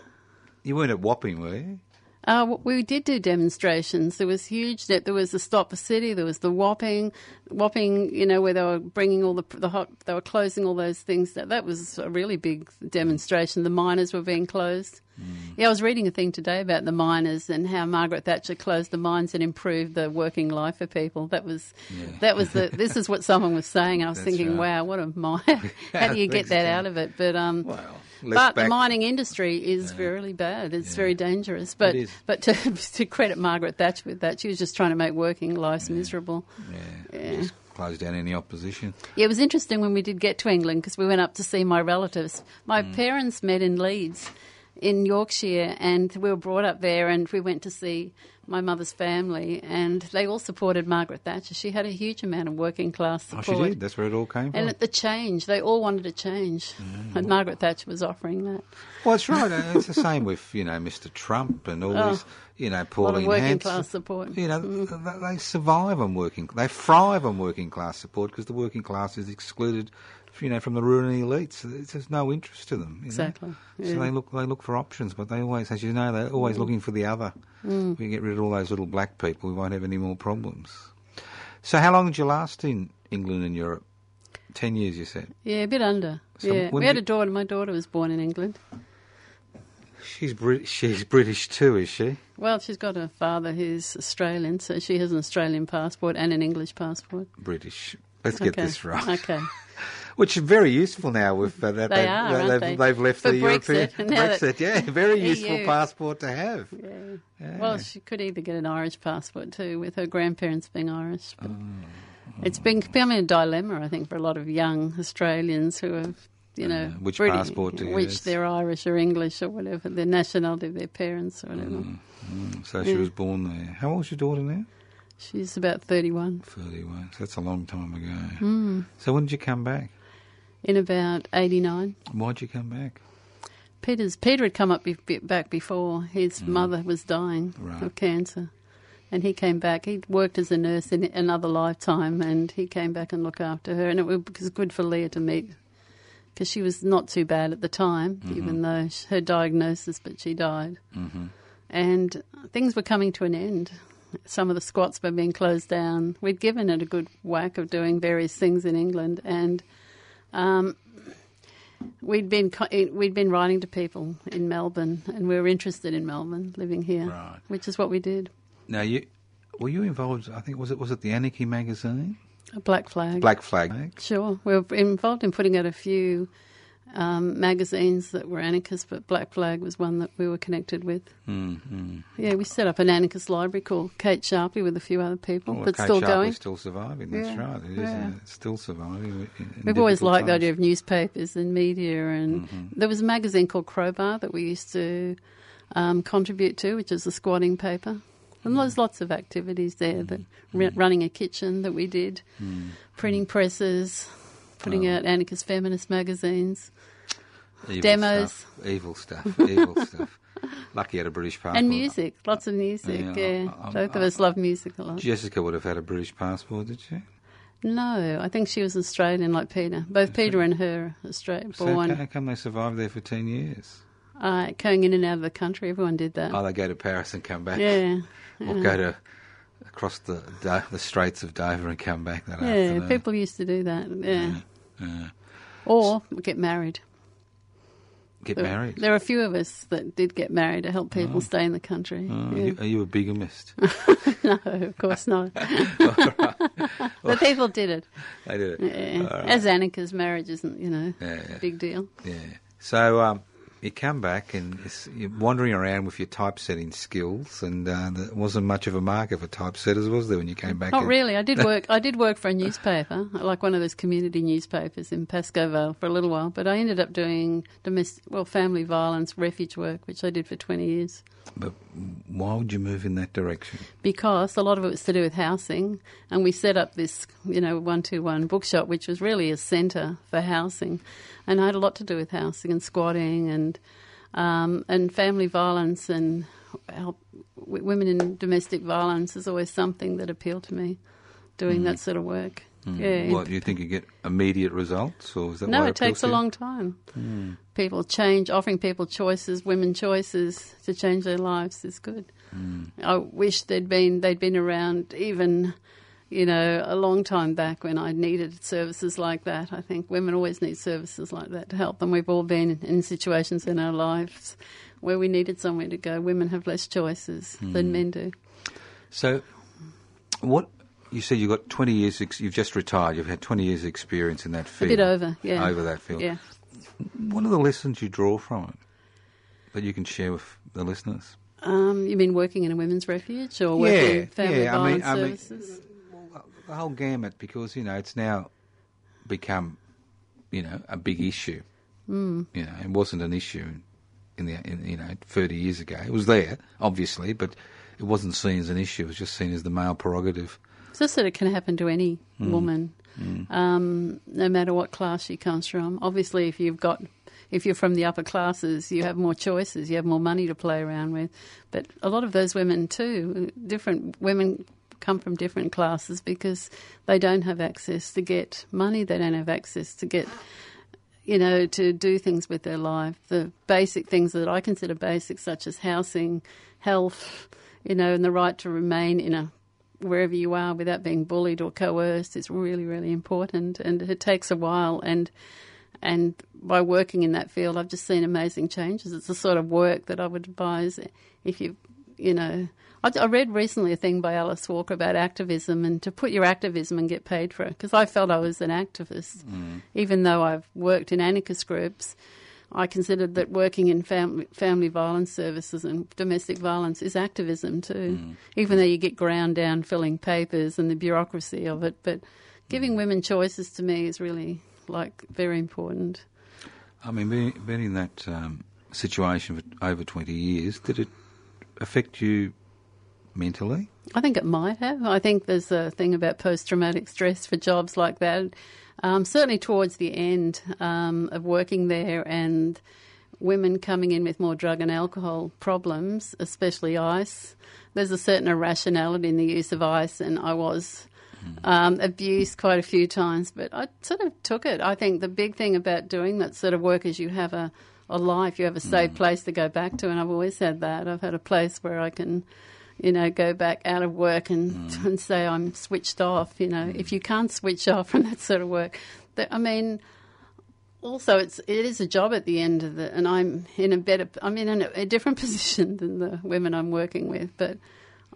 you weren't at Wapping, were you? Uh, we did do demonstrations. There was huge. That there was the Stop the City. There was the Wapping, Wapping. You know where they were bringing all the the hot. They were closing all those things. That that was a really big demonstration. The miners were being closed. Yeah, I was reading a thing today about the miners and how Margaret Thatcher closed the mines and improved the working life for people. That was that was the. This is what someone was saying. I was That's thinking, right. wow, what a mine! how do you get that out of it? But um, But the mining industry is really bad. It's very dangerous. But but to, to credit Margaret Thatcher with that, she was just trying to make working lives miserable. Yeah, Yeah. just close down any opposition. Yeah, it was interesting when we did get to England because we went up to see my relatives. My Mm. parents met in Leeds, in Yorkshire, and we were brought up there, and we went to see my mother's family, and they all supported Margaret Thatcher. She had a huge amount of working class support. Oh, she did. That's where it all came from. And at the change, they all wanted a change, and Margaret Thatcher was offering that. well, that's right. It's the same with you know Mr. Trump and all Oh, these you know A lot of Pauline working Hanson. class support. You know, Mm. th- they survive on working. They thrive on working class support because the working class is excluded, you know, from the ruling elites. Just no interest to them. you. Exactly, So they look they look for options, but they always, as you know, they're always looking for the other. Mm. We get rid of all those little black people, we won't have any more problems. So, how long did you last in England and Europe? Ten years, you said. Yeah, a bit under. So yeah, we had did- a daughter. My daughter was born in England. She's Brit- she's British too, is she? Well, she's got a father who's Australian, so she has an Australian passport and an English passport. British. Let's get this right. Okay. which is very useful now with uh, that They they've, are, they- they've, they? they've left For the Brexit, European Brexit. Yeah, very useful passport to have. Yeah. Yeah. Well, she could either get an Irish passport too, with her grandparents being Irish. But Oh. it's been becoming a dilemma, I think, for a lot of young Australians who have, you know, Uh, which British- passport to which use. they're Irish or English or whatever, their nationality of their parents or whatever. Mm, so she was born there. How old's your daughter now? She's about thirty-one. Thirty-one. So that's a long time ago. Mm. So when did you come back? In about eighty-nine. Why'd you come back? Peter's Peter had come up be, be- back before his mother was dying Mm. Right. of cancer, and he came back. He'd worked as a nurse in another lifetime, and he came back and looked after her. And it was good for Leah to meet because she was not too bad at the time, Mm-hmm. even though sh- her diagnosis, but she died, mm-hmm. and things were coming to an end. Some of the squats were being closed down. We'd given it a good whack of doing various things in England, and um, we'd been we'd been writing to people in Melbourne, and we were interested in Melbourne, living here, Right. which is what we did. Now you were you involved? I think was it was it the Anarchy magazine, A black flag. Black Flag. Sure, we were involved in putting out a few um, magazines that were anarchist, but Black Flag was one that we were connected with. Mm-hmm. Yeah, we set up an anarchist library called Kate Sharpley with a few other people, Well, but Kate still Sharpley's going. still surviving. That's Yeah, right. It is. yeah. It's still surviving. in- in We've always liked the idea of newspapers and media, and there was a magazine called Crowbar that we used to um, contribute to, which is a squatting paper. And there's lots of activities there. That ru- running a kitchen that we did, printing presses, putting out anarchist feminist magazines, Evil demos. stuff. Evil stuff. Evil stuff. Lucky had a British passport. and music. Lots of music. Yeah, Yeah, I- I- both of us love music a lot. Jessica would have had a British passport, did she? No, I think she was Australian, like Peter. Both Peter and her Australian So born. how come they survived there for ten years? Uh, going in and out of the country, everyone did that. Oh, they go to Paris and come back. yeah. Or go to across the the Straits of Dover and come back that Yeah, afternoon. people used to do that. Yeah. Yeah. Or get married. Get There- married. There are a few of us that did get married to help people stay in the country. Oh, Yeah. are you a bigamist? no, of course not. but people did it. they did it. Yeah. Right. As anarchists, marriage isn't, you know, Yeah, big deal. Yeah. So um, you come back and you're wandering around with your typesetting skills, and uh, there wasn't much of a market for typesetters, was there, when you came back? Not really. I did work. I did work for a newspaper, like one of those community newspapers in Pascoe Vale for a little while. But I ended up doing domestic, well, family violence, refuge work, which I did for twenty years. But why would you move in that direction? because a lot of it was to do with housing, and we set up this, you know, one-two-one bookshop, which was really a centre for housing, and I had a lot to do with housing and squatting and um, and family violence and help w- women in domestic violence is always something that appealed to me, doing that sort of work. Yeah. Mm. What, do you think you get immediate results, or is that No, why it takes a long time. Hmm. People change, offering people choices, women choices to change their lives is good. Hmm. I wish they'd been they'd been around even, you know, a long time back when I needed services like that. I think women always need services like that to help them. We've all been in situations in our lives where we needed somewhere to go. Women have less choices than hmm. men do. So, what you said you got twenty years. Ex- you've just retired. You've had twenty years' experience in that field. A bit over, yeah. Over that field. Yeah. What are the lessons you draw from it that you can share with the listeners? Um, you mean working in a women's refuge or working Yeah, family yeah, I mean- violence I mean- services? The whole gamut, because you know it's now become, you know, a big issue. Mm. You know, it wasn't an issue in the in, you know thirty years ago. It was there, obviously, but it wasn't seen as an issue. It was just seen as the male prerogative. Just that it can happen to any Hmm. woman, Um, no matter what class she comes from. Obviously, if you've got, if you're from the upper classes, you have more choices, you have more money to play around with. But a lot of those women too, different women come from different classes because they don't have access to get money. They don't have access to get you know, to do things with their life. The basic things that I consider basic, such as housing, health, you know, and the right to remain in a wherever you are without being bullied or coerced is really, really important. And it takes a while. And and by working in that field, I've just seen amazing changes. It's the sort of work that I would advise if you you know, I, I read recently a thing by Alice Walker about activism and to put your activism and get paid for it because I felt I was an activist, mm. even though I've worked in anarchist groups. I considered that working in family, family violence services and domestic violence is activism too, even though you get ground down filling papers and the bureaucracy of it. But giving women choices to me is really like very important. I mean, being, being in that um, situation for over 20 years, did it affect you mentally? I think it might have. I think there's a thing about post traumatic stress for jobs like that. Um, certainly towards the end um, of working there and women coming in with more drug and alcohol problems, especially ice, there's a certain irrationality in the use of ice, and I was. Um, abused quite a few times, but I sort of took it. I think the big thing about doing that sort of work is you have a, a life, you have a safe place to go back to, and I've always had that. I've had a place where I can you know, go back out of work and, mm. and say I'm switched off. You know, mm. if you can't switch off from that sort of work, that, I mean, also it's it is a job at the end of it, and I'm in a better, I'm in a, a different position than the women I'm working with, but.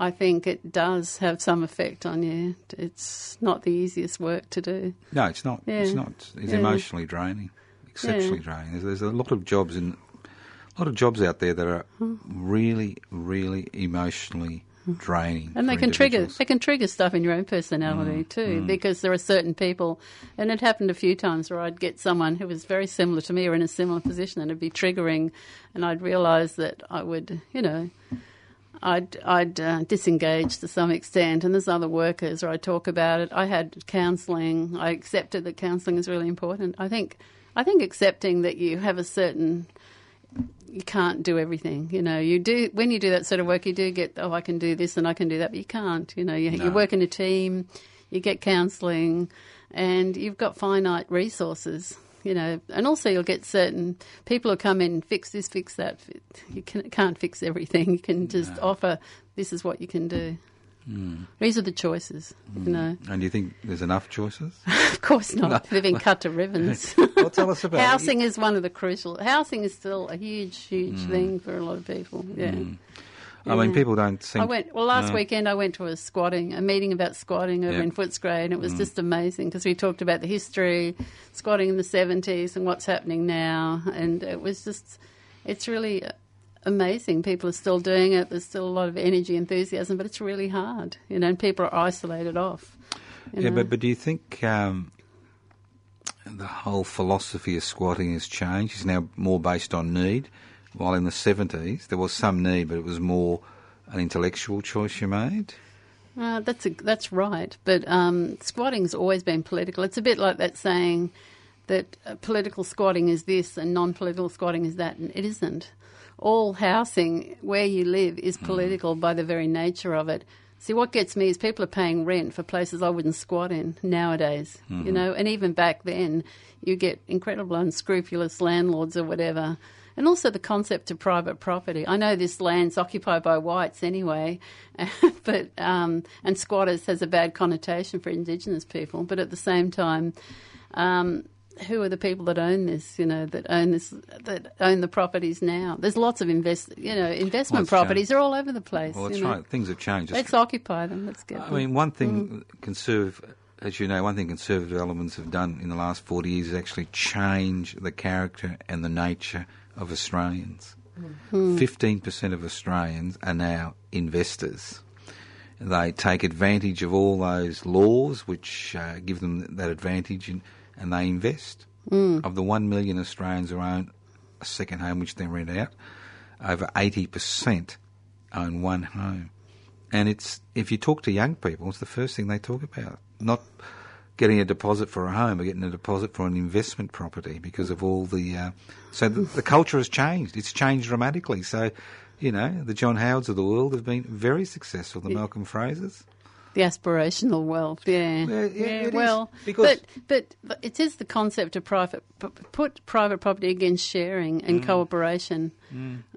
I think it does have some effect on you. It's not the easiest work to do. No, it's not. It's not. It's Yeah. emotionally draining, exceptionally draining. There's, there's a lot of jobs in, a lot of jobs out there that are really, really emotionally draining. And they can trigger they can trigger stuff in your own personality too, because there are certain people, and it happened a few times where I'd get someone who was very similar to me or in a similar position, and it'd be triggering, and I'd realise that I would, you know, I'd I'd uh, disengage to some extent, and there's other workers where I talk about it. I had counselling. I accepted that counselling is really important. I think I think accepting that you have a certain you can't do everything. You know, you do when you do that sort of work, you do get oh, I can do this and I can do that, but you can't. You know, you, you work in a team, you get counselling, and you've got finite resources. You know, and also you'll get certain people who come in fix this, fix that. You can, can't fix everything. You can just offer this is what you can do. Mm. These are the choices. You mm. know, And do you think there's enough choices? of course not. They've been cut to ribbons. well, tell us about. Housing is one of the crucial. Housing is still a huge, huge mm. thing for a lot of people. Yeah. I mean, people don't seem. I went well last No. weekend. I went to a squatting, a meeting about squatting over Yeah. in Footscray, and it was just amazing because we talked about the history, squatting in the seventies, and what's happening now, and it was just, it's really amazing. People are still doing it. There's still a lot of energy, enthusiasm, but it's really hard, you know. And people are isolated off. Yeah, know. but but do you think um, the whole philosophy of squatting has changed? It's now more based on need, while in the seventies there was some need, but it was more an intellectual choice you made. Uh, that's a, that's right, but um, squatting's always been political. It's a bit like that saying that uh, political squatting is this and non-political squatting is that, and it isn't. All housing where you live is political by the very nature of it. See, what gets me is people are paying rent for places I wouldn't squat in nowadays, you know, and even back then, you get incredible unscrupulous landlords or whatever. And also the concept of private property. I know this land's occupied by whites anyway, but um, and squatters has a bad connotation for Indigenous people. But at the same time, um, who are the people that own this? You know, that own this, that own the properties now. There's lots of invest, you know, investment it's properties. changed. They're all over the place. Well, that's you know. right. Things have changed. Let's occupy them. Let's get. I them. mean, one thing Mm. conservative, as you know, one thing conservative elements have done in the last 40 years is actually change the character and the nature of Australians. Hmm. 15% of Australians are now investors. They take advantage of all those laws which uh, give them that advantage and, and they invest. Hmm. Of the 1 million Australians who own a second home which they rent out, over 80% own one home. And it's if you talk to young people, it's the first thing they talk about. Not getting a deposit for a home, but getting a deposit for an investment property because of all the. Uh, so the, the culture has changed. It's changed dramatically. So, you know, the John Howards of the world have been very successful. The Malcolm Frasers. The aspirational wealth, yeah, Yeah, yeah, it is, well, because- but but it is the concept of private put private property against sharing Mm. and cooperation.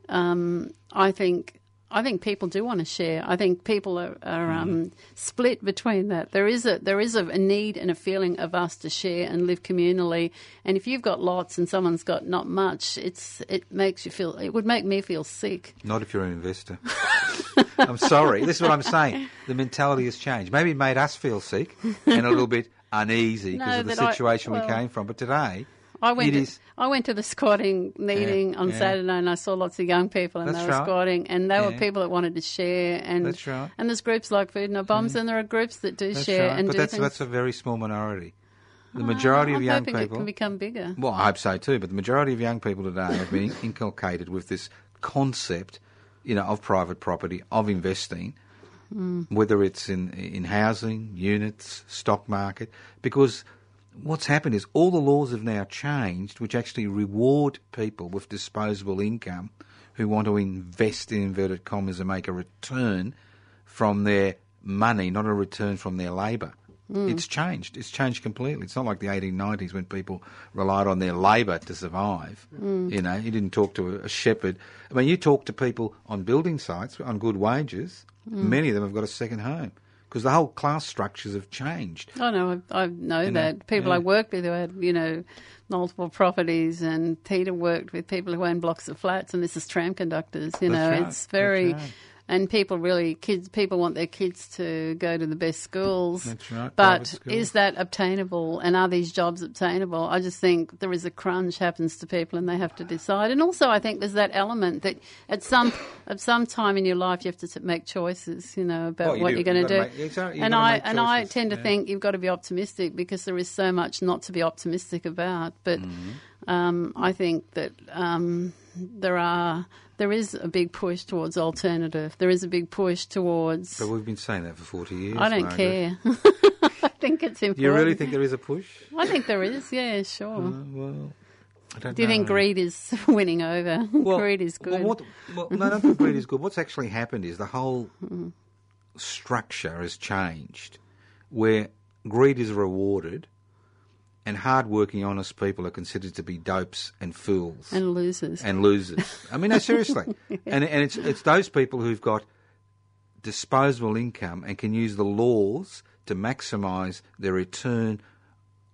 Um, I think. I think people do want to share. I think people are, are Mm. um, split between that. There is a there is a, a need and a feeling of us to share and live communally. And if you've got lots and someone's got not much, it's it makes you feel. It would make me feel sick. Not if you're an investor. I'm sorry. This is what I'm saying. The mentality has changed. Maybe it made us feel sick and a little bit uneasy because No, of the but I- situation well- we came from. But today, I went. To, is- I went to the squatting meeting on yeah. Saturday, and I saw lots of young people, and That's they were right. squatting, and they were people that wanted to share, and That's right. and there's groups like Food Not Bombs, and there are groups that do that's share right. and But do that's, things. that's a very small minority. The oh, majority I'm of young hoping it people. can become bigger. Well, I hope so too. But the majority of young people today have been inculcated with this concept, you know, of private property, of investing, hmm. whether it's in in housing, units, stock market, because what's happened is all the laws have now changed, which actually reward people with disposable income who want to invest in inverted commas and make a return from their money, not a return from their labour. Mm. It's changed. It's changed completely. It's not like the 1890s when people relied on their labour to survive. Mm. You know, you didn't talk to a, shepherd. I mean, you talk to people on building sites on good wages. Mm. Many of them have got a second home because the whole class structures have changed. I know, I, I know You know, that. People yeah. I worked with who had, you know, multiple properties, and Peter worked with people who own blocks of flats, and this is tram conductors. You That's know, right, it's very. right. And people really, kids, people want their kids to go to the best schools. That's right, But is that obtainable? And are these jobs obtainable? I just think there is a crunch happens to people, and they have to decide. And also, I think there's that element that at some at some time in your life, you have to make choices. You know about Well, you what do. you're going to do. make- exactly, and I and I tend to yeah. think you've got to be optimistic because there is so much not to be optimistic about. But Mm-hmm. um, I think that um, there are there is a big push towards alternative. There is a big push towards. But we've been saying that for 40 years. I don't Margaret. care. I think it's important. You really think there is a push? I think there is. Yeah, sure. Uh, well, I don't Do you think greed is winning over? greed is good. Well, what, well, no, I don't think greed is good. What's actually happened is the whole structure has changed, where greed is rewarded, and hard-working, honest people are considered to be dopes and fools and losers. and losers. I mean, no, seriously. And and it's it's those people who've got disposable income and can use the laws to maximise their return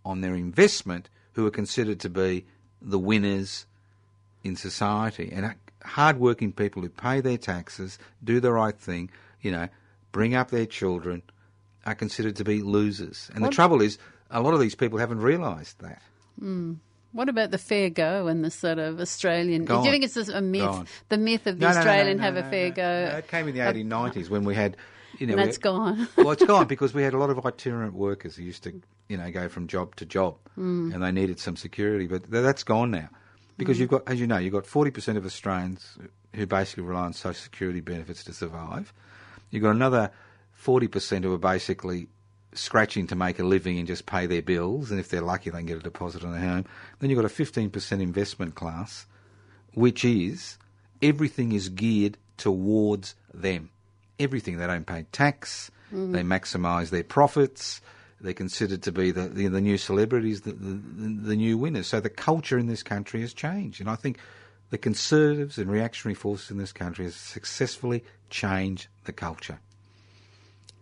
on their investment who are considered to be the winners in society. And hard-working people who pay their taxes, do the right thing, you know, bring up their children, are considered to be losers. And the trouble is, a lot of these people haven't realised that. Hmm. What about the fair go and the sort of Australian? Go do you think it's just a myth? The myth of the No, no, no, no, Australian have a fair go. No, it came in the uh, 1890s when we had, you know, and that's had- gone. well, it's gone because we had a lot of itinerant workers who used to, you know, go from job to job, Hmm. and they needed some security. But that's gone now because hmm. you've got, as you know, you've got forty percent of Australians who basically rely on social security benefits to survive. You've got another forty percent who are basically scratching to make a living and just pay their bills, and if they're lucky, they can get a deposit on their home. Then you've got a fifteen percent investment class, which is everything is geared towards them. Everything. They don't pay tax. Mm-hmm. They maximise their profits. They're considered to be the, the, the new celebrities, the, the, the new winners. So the culture in this country has changed. And I think the conservatives and reactionary forces in this country have successfully changed the culture.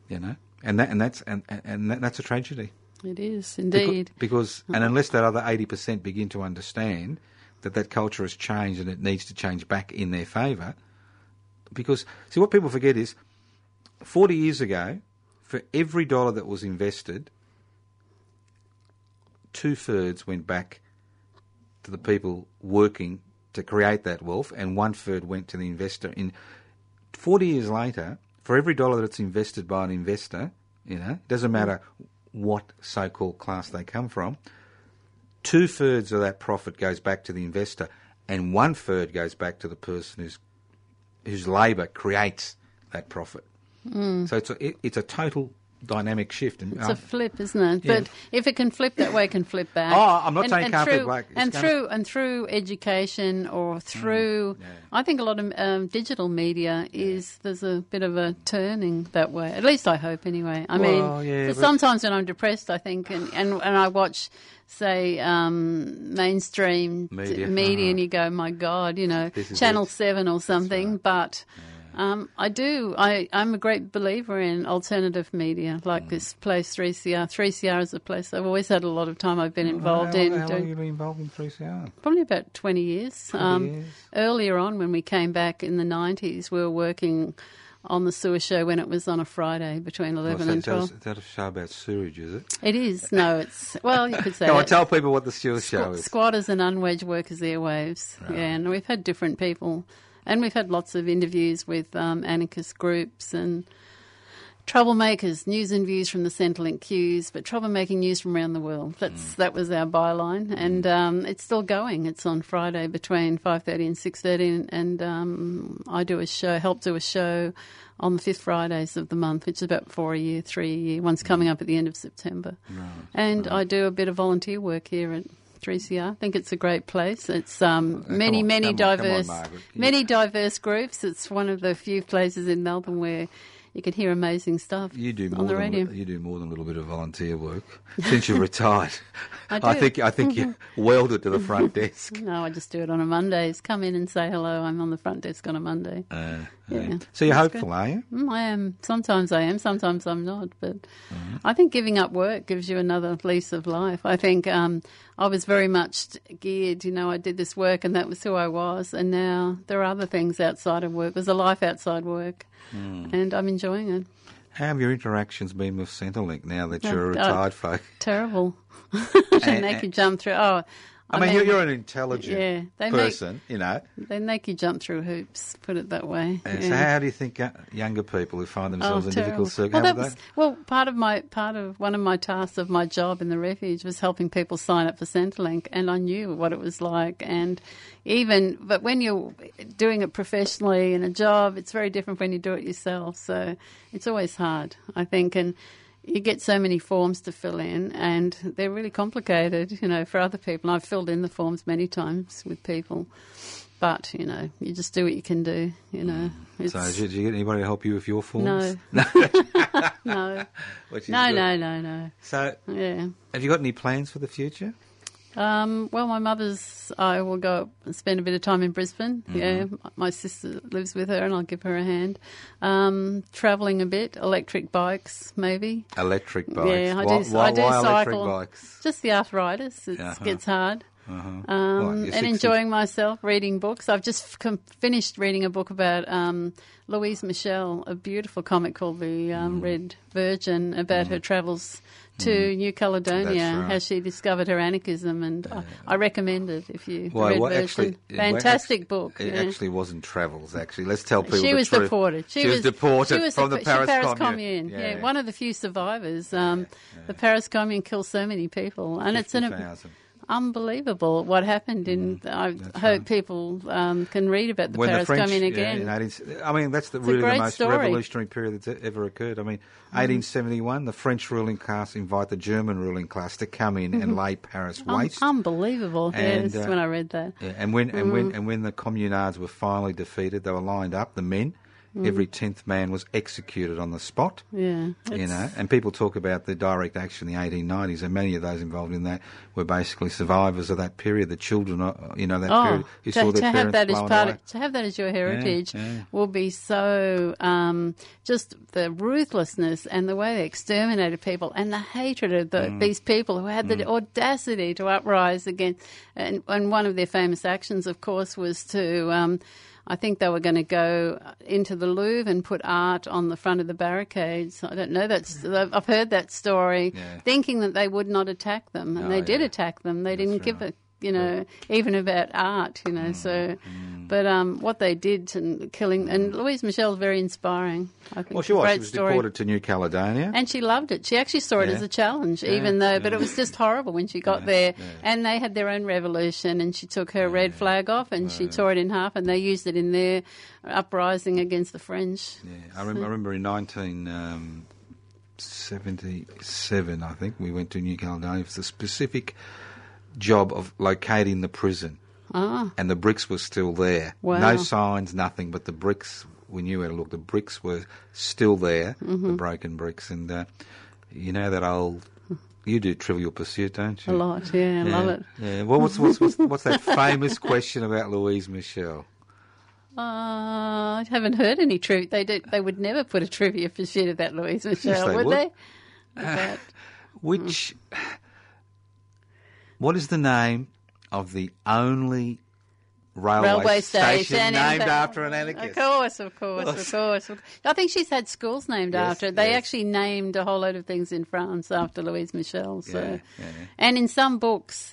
You know? And that and that's and, and- and that, that's a tragedy. It is indeed. Because, and unless that other 80% begin to understand that that culture has changed and it needs to change back in their favour, because, see, what people forget is 40 years ago, for every dollar that was invested, two thirds went back to the people working to create that wealth, and one third went to the investor. In 40 years later, for every dollar that's invested by an investor, you know, it doesn't matter what so called class they come from, two thirds of that profit goes back to the investor, and one third goes back to the person whose whose labour creates that profit. Hmm. So it's a it, it's a total dynamic shift. And, It's um, a flip, isn't it? yeah. But if it can flip that way, it can flip back. Oh, I'm not and, saying and can't flip through, back. It's And through and through education or through, I think a lot of um, digital media is there's a bit of a turning that way. At least I hope, anyway. I Well, mean, yeah, sometimes when I'm depressed, I think, and and, and I watch. Say um, mainstream Media. media, Uh-huh. and you go, my God, you know, Channel it. Seven or something. But um, I do. I, I'm a great believer in alternative media, like Mm. this place, 3CR. 3CR is a place I've always had a lot of time I've been involved how, in. How long have you been involved in 3CR? probably about 20 years. 20 um, years. Earlier on, when we came back in the 90s, we were working on the sewer show when it was on a Friday between Well, eleven so and tell us- twelve. is that a show about sewage, is it? It is no, it's well, you could say on, that. tell people what the sewer show is. Squatters and unwaged workers airwaves. Yeah, and we've had different people, and we've had lots of interviews with um, anarchist groups and troublemakers, news and views from the Centrelink queues, but troublemaking news from around the world. That's that was our byline, and um, it's still going. It's on Friday between five thirty and six thirty, and, um, I do a show, help do a show. On the fifth Fridays of the month, which is about four a year, three a year. One's coming up at the end of September. And I do a bit of volunteer work here at 3CR. I think it's a great place. It's um, come many, on, many come on, diverse, many diverse groups. It's one of the few places in Melbourne where you can hear amazing stuff You do more on the than radio. you do more than a little bit of volunteer work since you've retired. I do. I think I think you welded to the front desk. No, I just do it on a Mondays. Come in and say hello. I'm on the front desk on a Monday. Uh, Yeah. uh, So you're That's hopeful, are you? Mm, I am. Sometimes I am. Sometimes I'm not. But Mm-hmm. I think giving up work gives you another lease of life. I think um, I was very much geared. You know, I did this work, and that was who I was. And now there are other things outside of work. There's a life outside work, Mm. and I'm enjoying it. How have your interactions been with Centrelink now that Oh, you're a God. retired folk? Terrible. And- they make you jump through. Oh, I mean, you're, you're an intelligent Yeah, they make- person, you know. they make you jump through hoops. Put it that way. And So how do you think younger people who find Oh, themselves in terrible. difficult Well, circumstances? was well part of my part of one of my tasks of my job in the refuge was helping people sign up for Centrelink, and I knew what it was like. And even but when you're doing it professionally in a job, it's very different when you do it yourself. So it's always hard, I think, and. You get so many forms to fill in, and they're really complicated, you know, for other people. I've filled in the forms many times with people, but you know, you just do what you can do. You know, mm. it's, so did you get anybody to help you with your forms? no, no, no, good. no, no, no. So Yeah. have you got any plans for the future? Um, well, my mother's. I will go spend a bit of time in Brisbane. Mm-hmm. Yeah, my sister lives with her, and I'll give her a hand. Um, traveling a bit, electric bikes, maybe. Electric bikes. Yeah, I why, do. Why, I do why cycle. electric bikes? Just the arthritis. It Uh-huh. gets hard. Uh-huh. Um, and enjoying myself reading books. I've just f- com- finished reading a book about um, Louise Michel, a beautiful comic called The Mm. um, Red Virgin, about her travels to New Caledonia, right. how she discovered her anarchism, and I, I recommend it if you Well, the Red well, actually, Fantastic book. It yeah. actually wasn't travels. Actually, let's tell people She the was truth. deported. She, was, deported she was from the depo- Paris, Paris Commune. Yeah. one of the few survivors. Um, The Paris Commune killed so many people, and it's an 50,000. Unbelievable what happened. In I hope Mm, right. people um, can read about the when Paris the French, Commune yeah, again. in 18, I mean, that's the, really the most story. Mm-hmm. revolutionary period that's ever occurred. I mean, 1871, the French ruling class invite the German ruling class to come in and lay Paris waste. unbelievable. And, yes, uh, when I read that. Yeah, and when and Mm. when and when the communards were finally defeated, they were lined up. The men, Mm. every tenth man was executed on the spot. Yeah, You know, and people talk about the direct action in the 1890s, and many of those involved in that were basically survivors of that period. The children, uh, you know, that period Oh, who to, saw their to have that as part away. of, to have that as your heritage yeah. will be so um, just the ruthlessness and the way they exterminated people and the hatred of the, Mm. these people who had the audacity to uprise against. And, and one of their famous actions, of course, was to. Um, I think they were going to go into the Louvre and put art on the front of the barricades. I don't know That's I've heard that story, Yeah. thinking that they would not attack them, and Oh, they did yeah. attack them. They didn't give right. a you know, even about art, you know. Mm. So, mm. but um, what they did and killing and mm. Louise Michel's very inspiring. I think Well, she was. great She was story. deported to New Caledonia. And she loved it. She actually saw it Yeah. as a challenge, Yeah, even though, but it was just horrible when she got there. And they had their own revolution, and she took her red flag off and she tore it in half, and they used it in their uprising against the French. Yeah, I, rem- I remember in 1977, um, I think, we went to New Caledonia for the specific job of locating the prison. Ah, And the bricks were still there. Wow. No signs, nothing, but the bricks, we knew where to look. The bricks were still there, Mm-hmm. the broken bricks. And uh, you know that old. You do Trivial Pursuit, don't you? a lot. Yeah, I Yeah, love it. Yeah. Well, what's, what's, what's, what's that famous question about Louise Michel? Uh, I haven't heard any trivia. They did. They would never put a trivia pursuit about Louise Michel, they would, would. they? About- Which. What is the name of the only railway, Railway station, station, named in- after an anarchist. Of course, of course, of course. I think she's had schools named Yes, after it. They yes. actually named a whole load of things in France after Louise Michel. So, Yeah, yeah. and in some books,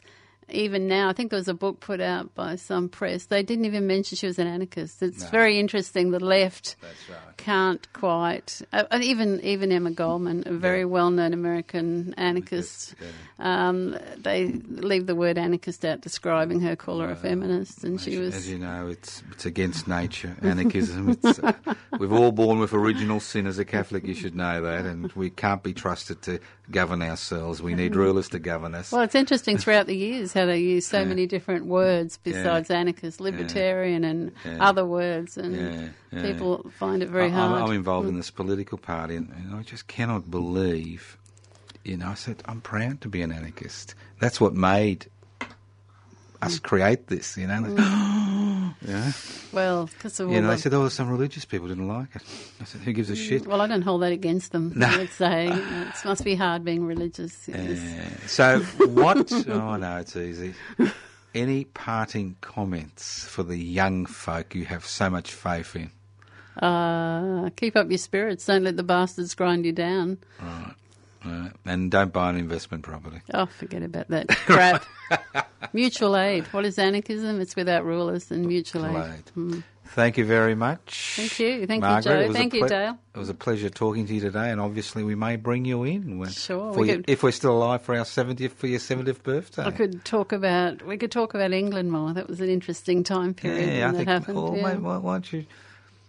even now, I think there was a book put out by some press. They didn't even mention she was an anarchist. It's No. very interesting. The left right. can't quite. Uh, even even Emma Goldman, a very Yeah. well-known American anarchist. Yeah. Um, they leave the word anarchist out describing her, call her a feminist, and As, she was. as you know, it's it's against nature, anarchism. It's, uh, we're all born with original sin. As a Catholic, you should know that, and we can't be trusted to govern ourselves. We need rulers to govern us. Well, it's interesting throughout the years how they use so many different words besides anarchist, libertarian, and Yeah. other words, and Yeah, yeah. people find it very I- hard. I'm involved in mm. this political party, and, and I just cannot believe. You know, I said I'm proud to be an anarchist. That's what made us mm. create this. You know, mm. Yeah. well, because of You know, they said, oh, some religious people didn't like it. I said, who gives a shit? well, I don't hold that against them. No. I would say it must be hard being religious. yes. Uh, so, what? oh, no, it's easy. Any parting comments for the young folk you have so much faith in? Uh, keep up your spirits. Don't let the bastards grind you down. Uh, and don't buy an investment property. Oh, forget about that crap. mutual aid. What is anarchism? It's without rulers and mutual aid. Glad. Thank you very much. Thank you. Thank you, Margaret. Joe. It was Thank you, Dale. It was a pleasure talking to you today, and obviously we may bring you in when- Sure, we your- could- if we're still alive for our seventieth for your seventieth birthday. I could talk about. We could talk about England more. That was an interesting time period Yeah, I think. happened. oh, yeah. mate, why, why don't you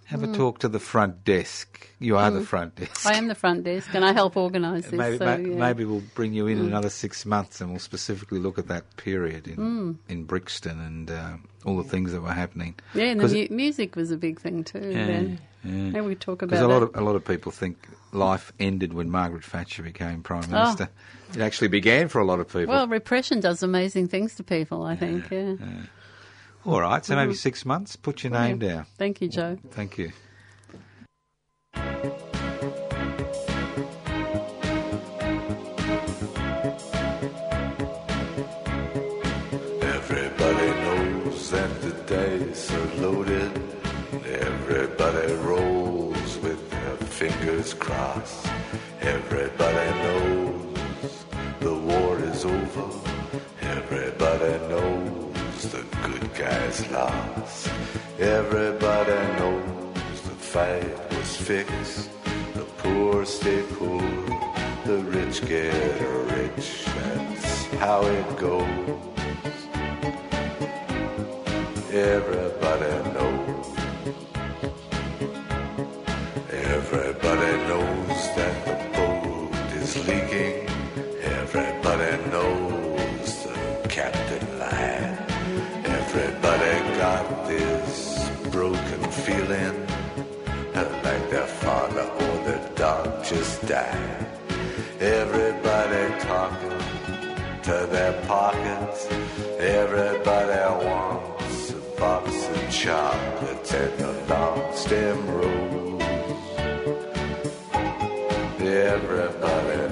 have a talk to the front desk? You are the front desk. I am the front desk, and I help organise this. Maybe, so, ma- yeah. maybe we'll bring you in Mm. another six months, and we'll specifically look at that period in Mm. in Brixton and uh, all the things that were happening. Yeah, and the mu- music was a big thing too. then. Maybe we talk about Because a lot that. of a lot of people think life ended when Margaret Thatcher became prime Oh. minister. It actually began for a lot of people. well, repression does amazing things to people. I think. Yeah. All right, so maybe mm. six months. Put your name Yeah. down. Thank you, Joe. Thank you. Everybody knows that the dice are loaded. Everybody rolls with their fingers crossed. Everybody knows the war is over. Everybody knows the good guys lost. Everybody knows the fight was fixed. The poor stay poor, the rich get rich. That's how it goes. Everybody die. Everybody talking to their pockets. Everybody wants a box of chocolates and a long stem rose. Everybody